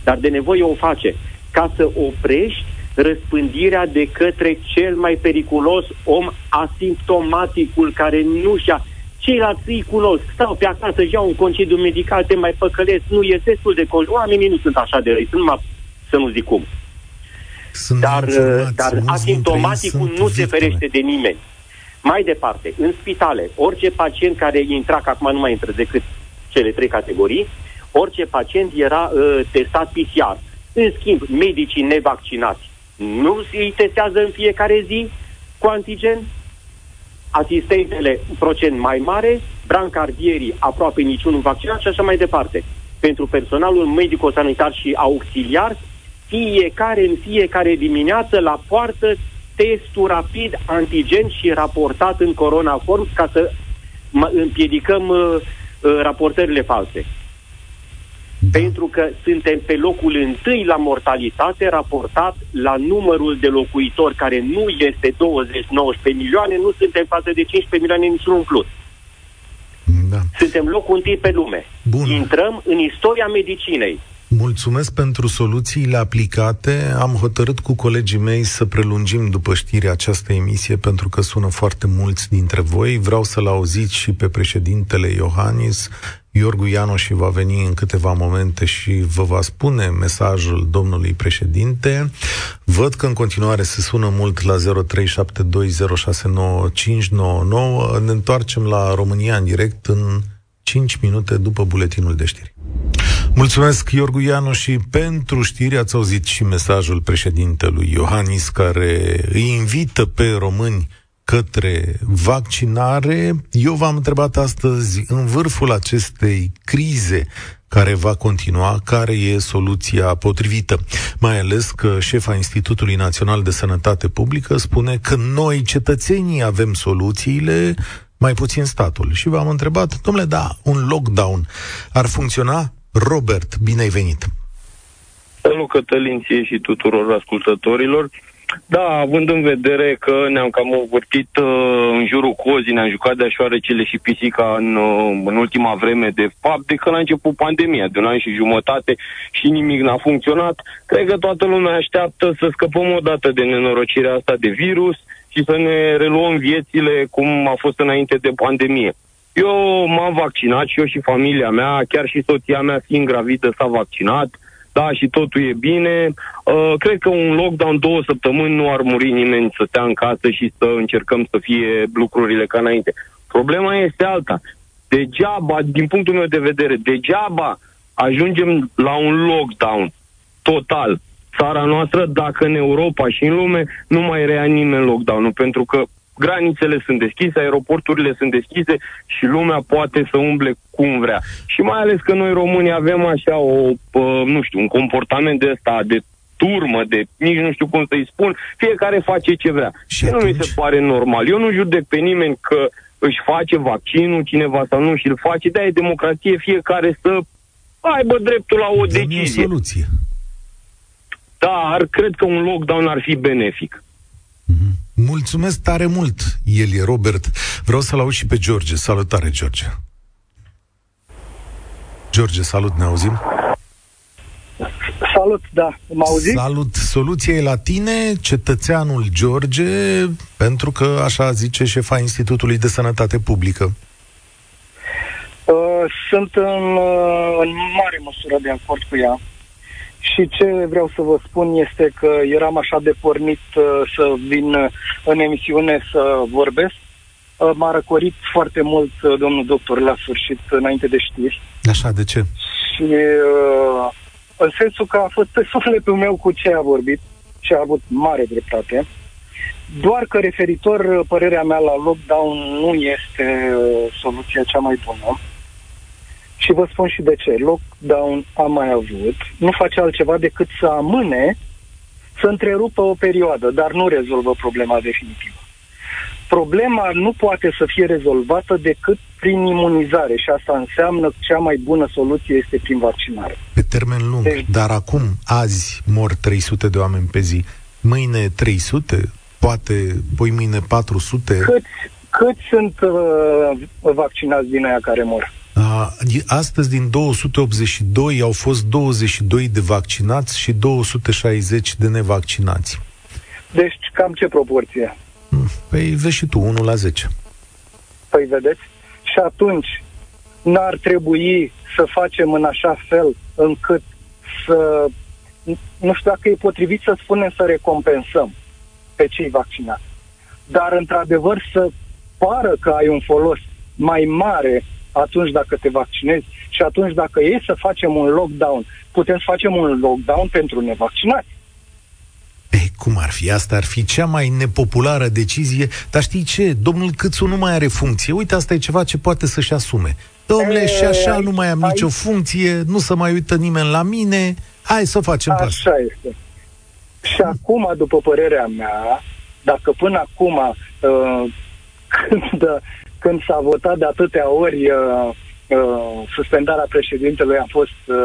[SPEAKER 10] Dar de nevoie o face ca să oprești răspândirea de către cel mai periculos om asimptomaticul care nu și-a ceilalți îi cunosc, stau pe acasă, își iau un concediu medical, te mai păcălesc, nu e destul de col. Oamenii nu sunt așa de răi, sunt numai să nu zic cum.
[SPEAKER 2] Sunt
[SPEAKER 10] Dar,
[SPEAKER 2] informați,
[SPEAKER 10] dar
[SPEAKER 2] mulți
[SPEAKER 10] asimptomaticul
[SPEAKER 2] dintre ei
[SPEAKER 10] nu
[SPEAKER 2] sunt
[SPEAKER 10] se
[SPEAKER 2] victime.
[SPEAKER 10] ferește de nimeni. Mai departe, în spitale, orice pacient care intra, că acum nu mai intră decât cele trei categorii, orice pacient era uh, testat PCR. În schimb, medicii nevaccinați nu îi testează în fiecare zi cu antigen, asistentele un procent mai mare, brancardierii aproape niciunul vaccinat și așa mai departe. Pentru personalul medico-sanitar și auxiliar, fiecare în fiecare dimineață la poartă testul rapid antigen și raportat în coronaform ca să mă- împiedicăm uh, uh, raportările false.
[SPEAKER 2] Da.
[SPEAKER 10] Pentru că suntem pe locul întâi la mortalitate raportat la numărul de locuitori care nu este 20-19 milioane, nu suntem față de 15 milioane niciunul în plus.
[SPEAKER 2] Da.
[SPEAKER 10] Suntem locul întâi pe lume.
[SPEAKER 2] Bun.
[SPEAKER 10] Intrăm în istoria medicinei.
[SPEAKER 2] Mulțumesc pentru soluțiile aplicate. Am hotărât cu colegii mei să prelungim după știri această emisie pentru că sună foarte mulți dintre voi. Vreau să-l auziți și pe președintele Iohannis. Iorgu Ianoși va veni în câteva momente și vă va spune mesajul domnului președinte. Văd că în continuare se sună mult la 0372069599. Ne întoarcem la România în direct în 5 minute după buletinul de știri. Mulțumesc, Iorgu Ianu, și pentru știri ați auzit și mesajul președintelui Iohannis, care îi invită pe români către vaccinare. Eu v-am întrebat astăzi, în vârful acestei crize care va continua, care e soluția potrivită. Mai ales că șefa Institutului Național de Sănătate Publică spune că noi, cetățenii, avem soluțiile, mai puțin statul. Și v-am întrebat, domnule, da, un lockdown ar funcționa? Robert, bine ai venit!
[SPEAKER 11] Salut Cătălin ție și tuturor ascultătorilor. Da, având în vedere că ne-am cam învârtit uh, în jurul cozii, ne-am jucat de șoarecele și pisica în, uh, în ultima vreme, de fapt, de când a început pandemia, de un an și jumătate și nimic n-a funcționat, cred că toată lumea așteaptă să scăpăm odată de nenorocirea asta de virus și să ne reluăm viețile cum a fost înainte de pandemie. Eu m-am vaccinat și eu și familia mea, chiar și soția mea fiind gravidă s-a vaccinat, da, și totul e bine. Uh, cred că un lockdown două săptămâni nu ar muri nimeni să stea în casă și să încercăm să fie lucrurile ca înainte. Problema este alta. Degeaba, din punctul meu de vedere, degeaba ajungem la un lockdown total țara noastră dacă în Europa și în lume nu mai rea nimeni lockdown-ul, pentru că granițele sunt deschise, aeroporturile sunt deschise și lumea poate să umble cum vrea. Și mai ales că noi românii avem așa o, nu știu, un comportament de ăsta de turmă, de nici nu știu cum să-i spun, fiecare face ce vrea. Și atunci... nu mi se pare normal. Eu nu judec pe nimeni că își face vaccinul, cineva sau nu și îl face, de e democrație, fiecare să aibă dreptul la o decizie. o
[SPEAKER 2] soluție.
[SPEAKER 11] Dar cred că un lockdown ar fi benefic.
[SPEAKER 2] Mm-hmm. Mulțumesc tare mult, el e Robert. Vreau să-l aud și pe George. Salutare, George. George, salut, ne auzim?
[SPEAKER 12] Salut, da, mă auzi?
[SPEAKER 2] Salut, soluția e la tine, cetățeanul George, pentru că așa zice șefa Institutului de Sănătate Publică.
[SPEAKER 12] Uh, sunt în, uh, în mare măsură de acord cu ea. Și ce vreau să vă spun este că eram așa de pornit uh, să vin uh, în emisiune să vorbesc. Uh, m-a răcorit foarte mult uh, domnul doctor la sfârșit, înainte de știri.
[SPEAKER 2] Așa, de ce?
[SPEAKER 12] Și uh, în sensul că a fost pe sufletul meu cu ce a vorbit și a avut mare dreptate. Doar că referitor uh, părerea mea la lockdown nu este uh, soluția cea mai bună. Și vă spun și de ce. Lockdown am mai avut, nu face altceva decât să amâne, să întrerupă o perioadă, dar nu rezolvă problema definitivă. Problema nu poate să fie rezolvată decât prin imunizare și asta înseamnă că cea mai bună soluție este prin vaccinare.
[SPEAKER 2] Pe termen lung, deci, dar acum, azi, mor 300 de oameni pe zi, mâine 300, poate poi mâine 400.
[SPEAKER 12] Câți, câți sunt uh, vaccinați din aia care mor?
[SPEAKER 2] Astăzi, din 282, au fost 22 de vaccinați și 260 de nevaccinați.
[SPEAKER 12] Deci, cam ce proporție?
[SPEAKER 2] Hmm, păi, vezi și tu, 1 la 10.
[SPEAKER 12] Păi, vedeți? Și atunci, n-ar trebui să facem în așa fel încât să... Nu știu dacă e potrivit să spunem să recompensăm pe cei vaccinați. Dar, într-adevăr, să pară că ai un folos mai mare atunci dacă te vaccinezi și atunci dacă e să facem un lockdown, putem să facem un lockdown pentru nevaccinați.
[SPEAKER 2] Ei, cum ar fi? Asta ar fi cea mai nepopulară decizie, dar știi ce? Domnul Câțu nu mai are funcție. Uite, asta e ceva ce poate să-și asume. Domnule, și așa nu mai am ai... nicio funcție, nu se mai uită nimeni la mine, hai să facem
[SPEAKER 12] Așa asta. este. Și acum, după părerea mea, dacă până acum uh, când când s-a votat de atâtea ori uh, uh, suspendarea președintelui a fost uh,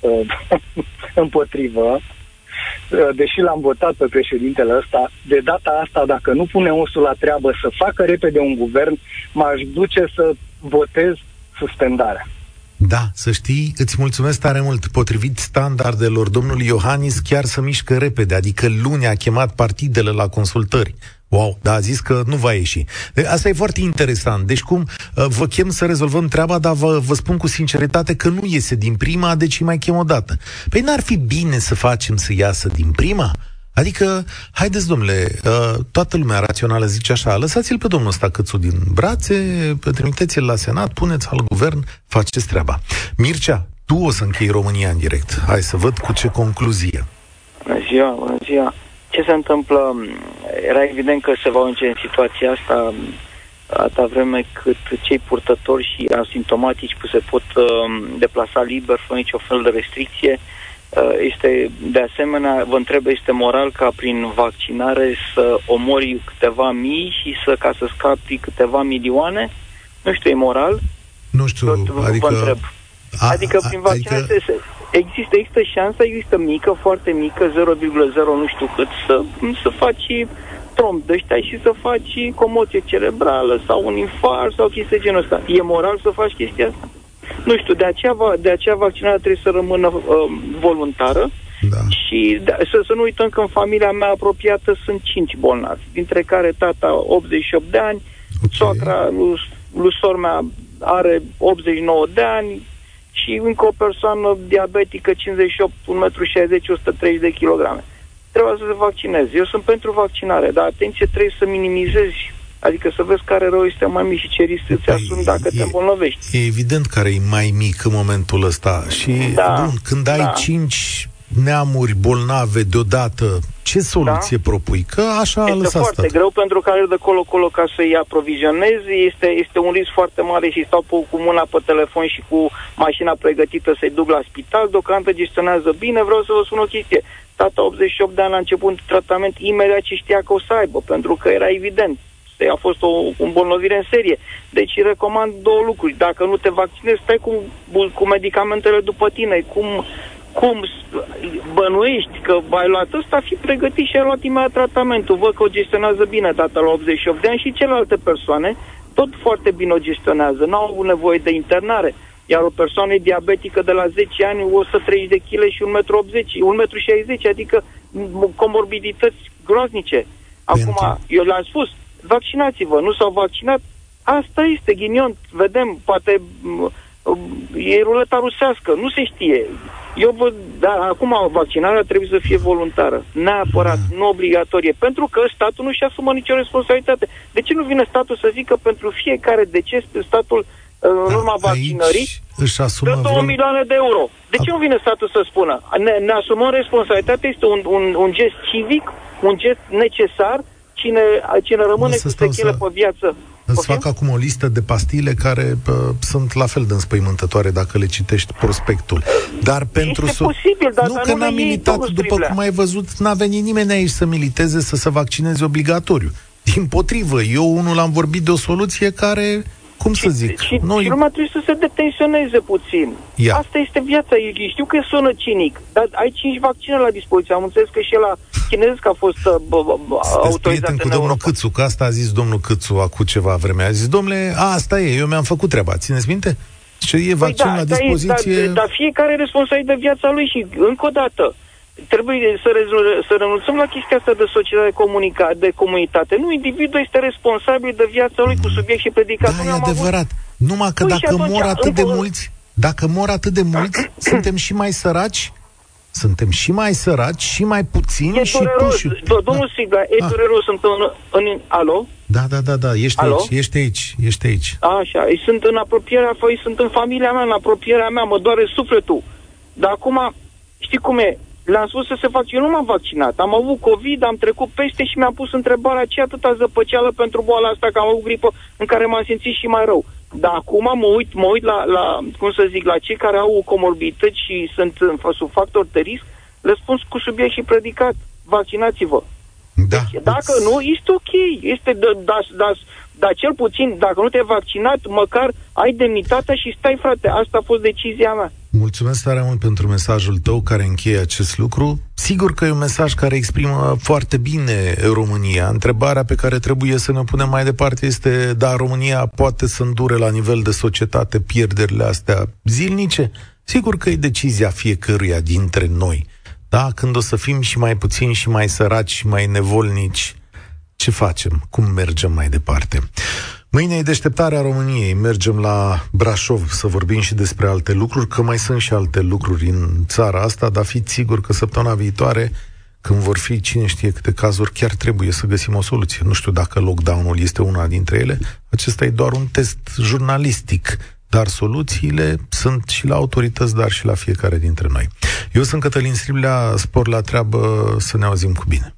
[SPEAKER 12] uh, împotrivă, uh, deși l-am votat pe președintele ăsta, de data asta, dacă nu pune osul la treabă să facă repede un guvern, m-aș duce să votez suspendarea.
[SPEAKER 2] Da, să știi, îți mulțumesc tare mult. Potrivit standardelor domnului Iohannis, chiar să mișcă repede, adică luni a chemat partidele la consultări. Wow, dar a zis că nu va ieși. De, asta e foarte interesant. Deci cum uh, vă chem să rezolvăm treaba, dar vă, vă spun cu sinceritate că nu iese din prima, deci mai chem o dată. Păi n-ar fi bine să facem să iasă din prima? Adică, haideți, domnule, uh, toată lumea rațională zice așa, lăsați-l pe domnul ăsta câțu din brațe, trimiteți-l la Senat, puneți al guvern, faceți treaba. Mircea, tu o să închei România în direct. Hai să văd cu ce concluzie.
[SPEAKER 13] Bună ziua, bună ziua. Ce se întâmplă? Era evident că se va ajunge în situația asta atâta vreme cât cei purtători și asimptomatici se pot uh, deplasa liber, fără nicio fel de restricție, uh, Uh, este, de asemenea, vă întreb, este moral ca prin vaccinare să omori câteva mii și să ca să scapi câteva milioane? Nu știu, e moral?
[SPEAKER 2] Nu știu, Tot, adică... Vă întreb.
[SPEAKER 13] A, adică prin vaccinare adică... se, există, există șansa, există mică, foarte mică, 0,0 nu știu cât, să, să faci tromp de ăștia și să faci comoție cerebrală sau un infar sau chestii genul ăsta. E moral să faci chestia asta? Nu știu, de aceea, de aceea vaccinarea trebuie să rămână uh, voluntară da. și de, să, să nu uităm că în familia mea apropiată sunt cinci bolnavi, dintre care tata 88 de ani, okay. soacra lui, lui sor mea are 89 de ani și încă o persoană diabetică, 58, 1,60 130 de kilograme. Trebuie să se vaccineze. Eu sunt pentru vaccinare, dar atenție, trebuie să minimizezi Adică să vezi care rău este mai mic și ce risc îți păi, asumi dacă e, te îmbolnăvești.
[SPEAKER 2] E evident care e mai mic în momentul ăsta. Și da, bun, când da. ai 5 neamuri bolnave deodată, ce soluție da? propui? Că așa
[SPEAKER 13] este a lăsat foarte stat. greu pentru că de colo-colo ca să-i aprovizionezi. Este, este un risc foarte mare și stau cu mâna pe telefon și cu mașina pregătită să-i duc la spital. Deocamdată gestionează bine. Vreau să vă spun o chestie. Tata 88 de ani a început tratament imediat ce știa că o să aibă, pentru că era evident a fost o îmbolnăvire în serie. Deci recomand două lucruri. Dacă nu te vaccinezi, stai cu, cu medicamentele după tine. Cum, cum bănuiești că ai luat ăsta, fi pregătit și ai luat imediat tratamentul. Văd că o gestionează bine tatăl la 88 de ani și celelalte persoane tot foarte bine o gestionează. Nu au avut nevoie de internare. Iar o persoană diabetică de la 10 ani, 130 de kg și 1,80 m, 1,60 m, adică comorbidități groaznice. Acum, eu le-am spus, vaccinați-vă, nu s-au vaccinat, asta este ghinion, vedem, poate e ruleta rusească, nu se știe. Eu văd, dar acum vaccinarea trebuie să fie voluntară, neapărat, mm. nu obligatorie, pentru că statul nu și asumă nicio responsabilitate. De ce nu vine statul să zică pentru fiecare deces statul în urma da, vaccinării
[SPEAKER 2] își asumă
[SPEAKER 13] dă 2 vreo... milioane de euro. De ce nu vine statul să spună? Ne, ne asumăm responsabilitatea, este un, un, un gest civic, un gest necesar cine, cine rămâne cu sechele să... pe viață.
[SPEAKER 2] Îți fac acum o listă de pastile care pă, sunt la fel de înspăimântătoare dacă le citești prospectul. Dar pentru...
[SPEAKER 13] Este so- posibil, dar
[SPEAKER 2] nu, că n-am militat, după cum ai văzut, n-a venit nimeni aici să militeze să se vaccineze obligatoriu. Din potrivă, eu unul am vorbit de o soluție care cum și, să zic?
[SPEAKER 13] Și, Noi... și lumea trebuie să se detensioneze puțin. Ia. Asta este viața. Eu știu că sună cinic, dar ai cinci vaccine la dispoziție. Am înțeles că și la chinezesc a fost uh, autorizat în
[SPEAKER 2] cu domnul
[SPEAKER 13] Europa.
[SPEAKER 2] Câțu, că asta a zis domnul Câțu acum ceva vreme. A zis, domnule, a, asta e, eu mi-am făcut treaba. Țineți minte? Ce e păi vaccin păi da, la dispoziție?
[SPEAKER 13] Dar, dar fiecare responsabil de viața lui și, încă o dată, trebuie să, rezol- să renunțăm la chestia asta de societate comunica- de comunitate. Nu, individul este responsabil de viața lui cu subiect și predicat.
[SPEAKER 2] Da, e adevărat. Avut... Numai că păi dacă mor atât de mulți, dacă mor atât de mulți, suntem și mai săraci suntem și mai săraci, și mai puțini
[SPEAKER 13] e
[SPEAKER 2] și puși.
[SPEAKER 13] Domnul da. Sigla, e ah. dureros, sunt în, în... Alo?
[SPEAKER 2] Da, da, da, da, ești Alo? aici, ești aici, ești aici.
[SPEAKER 13] Așa, sunt în apropierea, făi, sunt în familia mea, în apropierea mea, mă doare sufletul. Dar acum, știi cum e, le-am spus să se fac. Eu nu m-am vaccinat. Am avut COVID, am trecut peste și mi-am pus întrebarea ce atâta zăpăceală pentru boala asta, că am avut gripă în care m-am simțit și mai rău. Dar acum mă uit, mă uit la, la, cum să zic, la cei care au comorbidități și sunt sub factor de risc, le spun cu subiect și predicat. Vaccinați-vă.
[SPEAKER 2] Da.
[SPEAKER 13] Deci, dacă nu, este ok. Este, da, da, da, dar cel puțin, dacă nu te-ai vaccinat, măcar ai demnitatea și stai, frate. Asta a fost decizia mea.
[SPEAKER 2] Mulțumesc tare mult pentru mesajul tău care încheie acest lucru. Sigur că e un mesaj care exprimă foarte bine România. Întrebarea pe care trebuie să ne punem mai departe este, da, România poate să îndure la nivel de societate pierderile astea zilnice? Sigur că e decizia fiecăruia dintre noi. Da, când o să fim și mai puțini și mai săraci și mai nevolnici, ce facem? Cum mergem mai departe? Mâine e deșteptarea României. Mergem la Brașov să vorbim și despre alte lucruri, că mai sunt și alte lucruri în țara asta, dar fiți sigur că săptămâna viitoare, când vor fi cine știe câte cazuri, chiar trebuie să găsim o soluție. Nu știu dacă lockdown-ul este una dintre ele. Acesta e doar un test jurnalistic, dar soluțiile sunt și la autorități, dar și la fiecare dintre noi. Eu sunt Cătălin Striblea, spor la treabă, să ne auzim cu bine.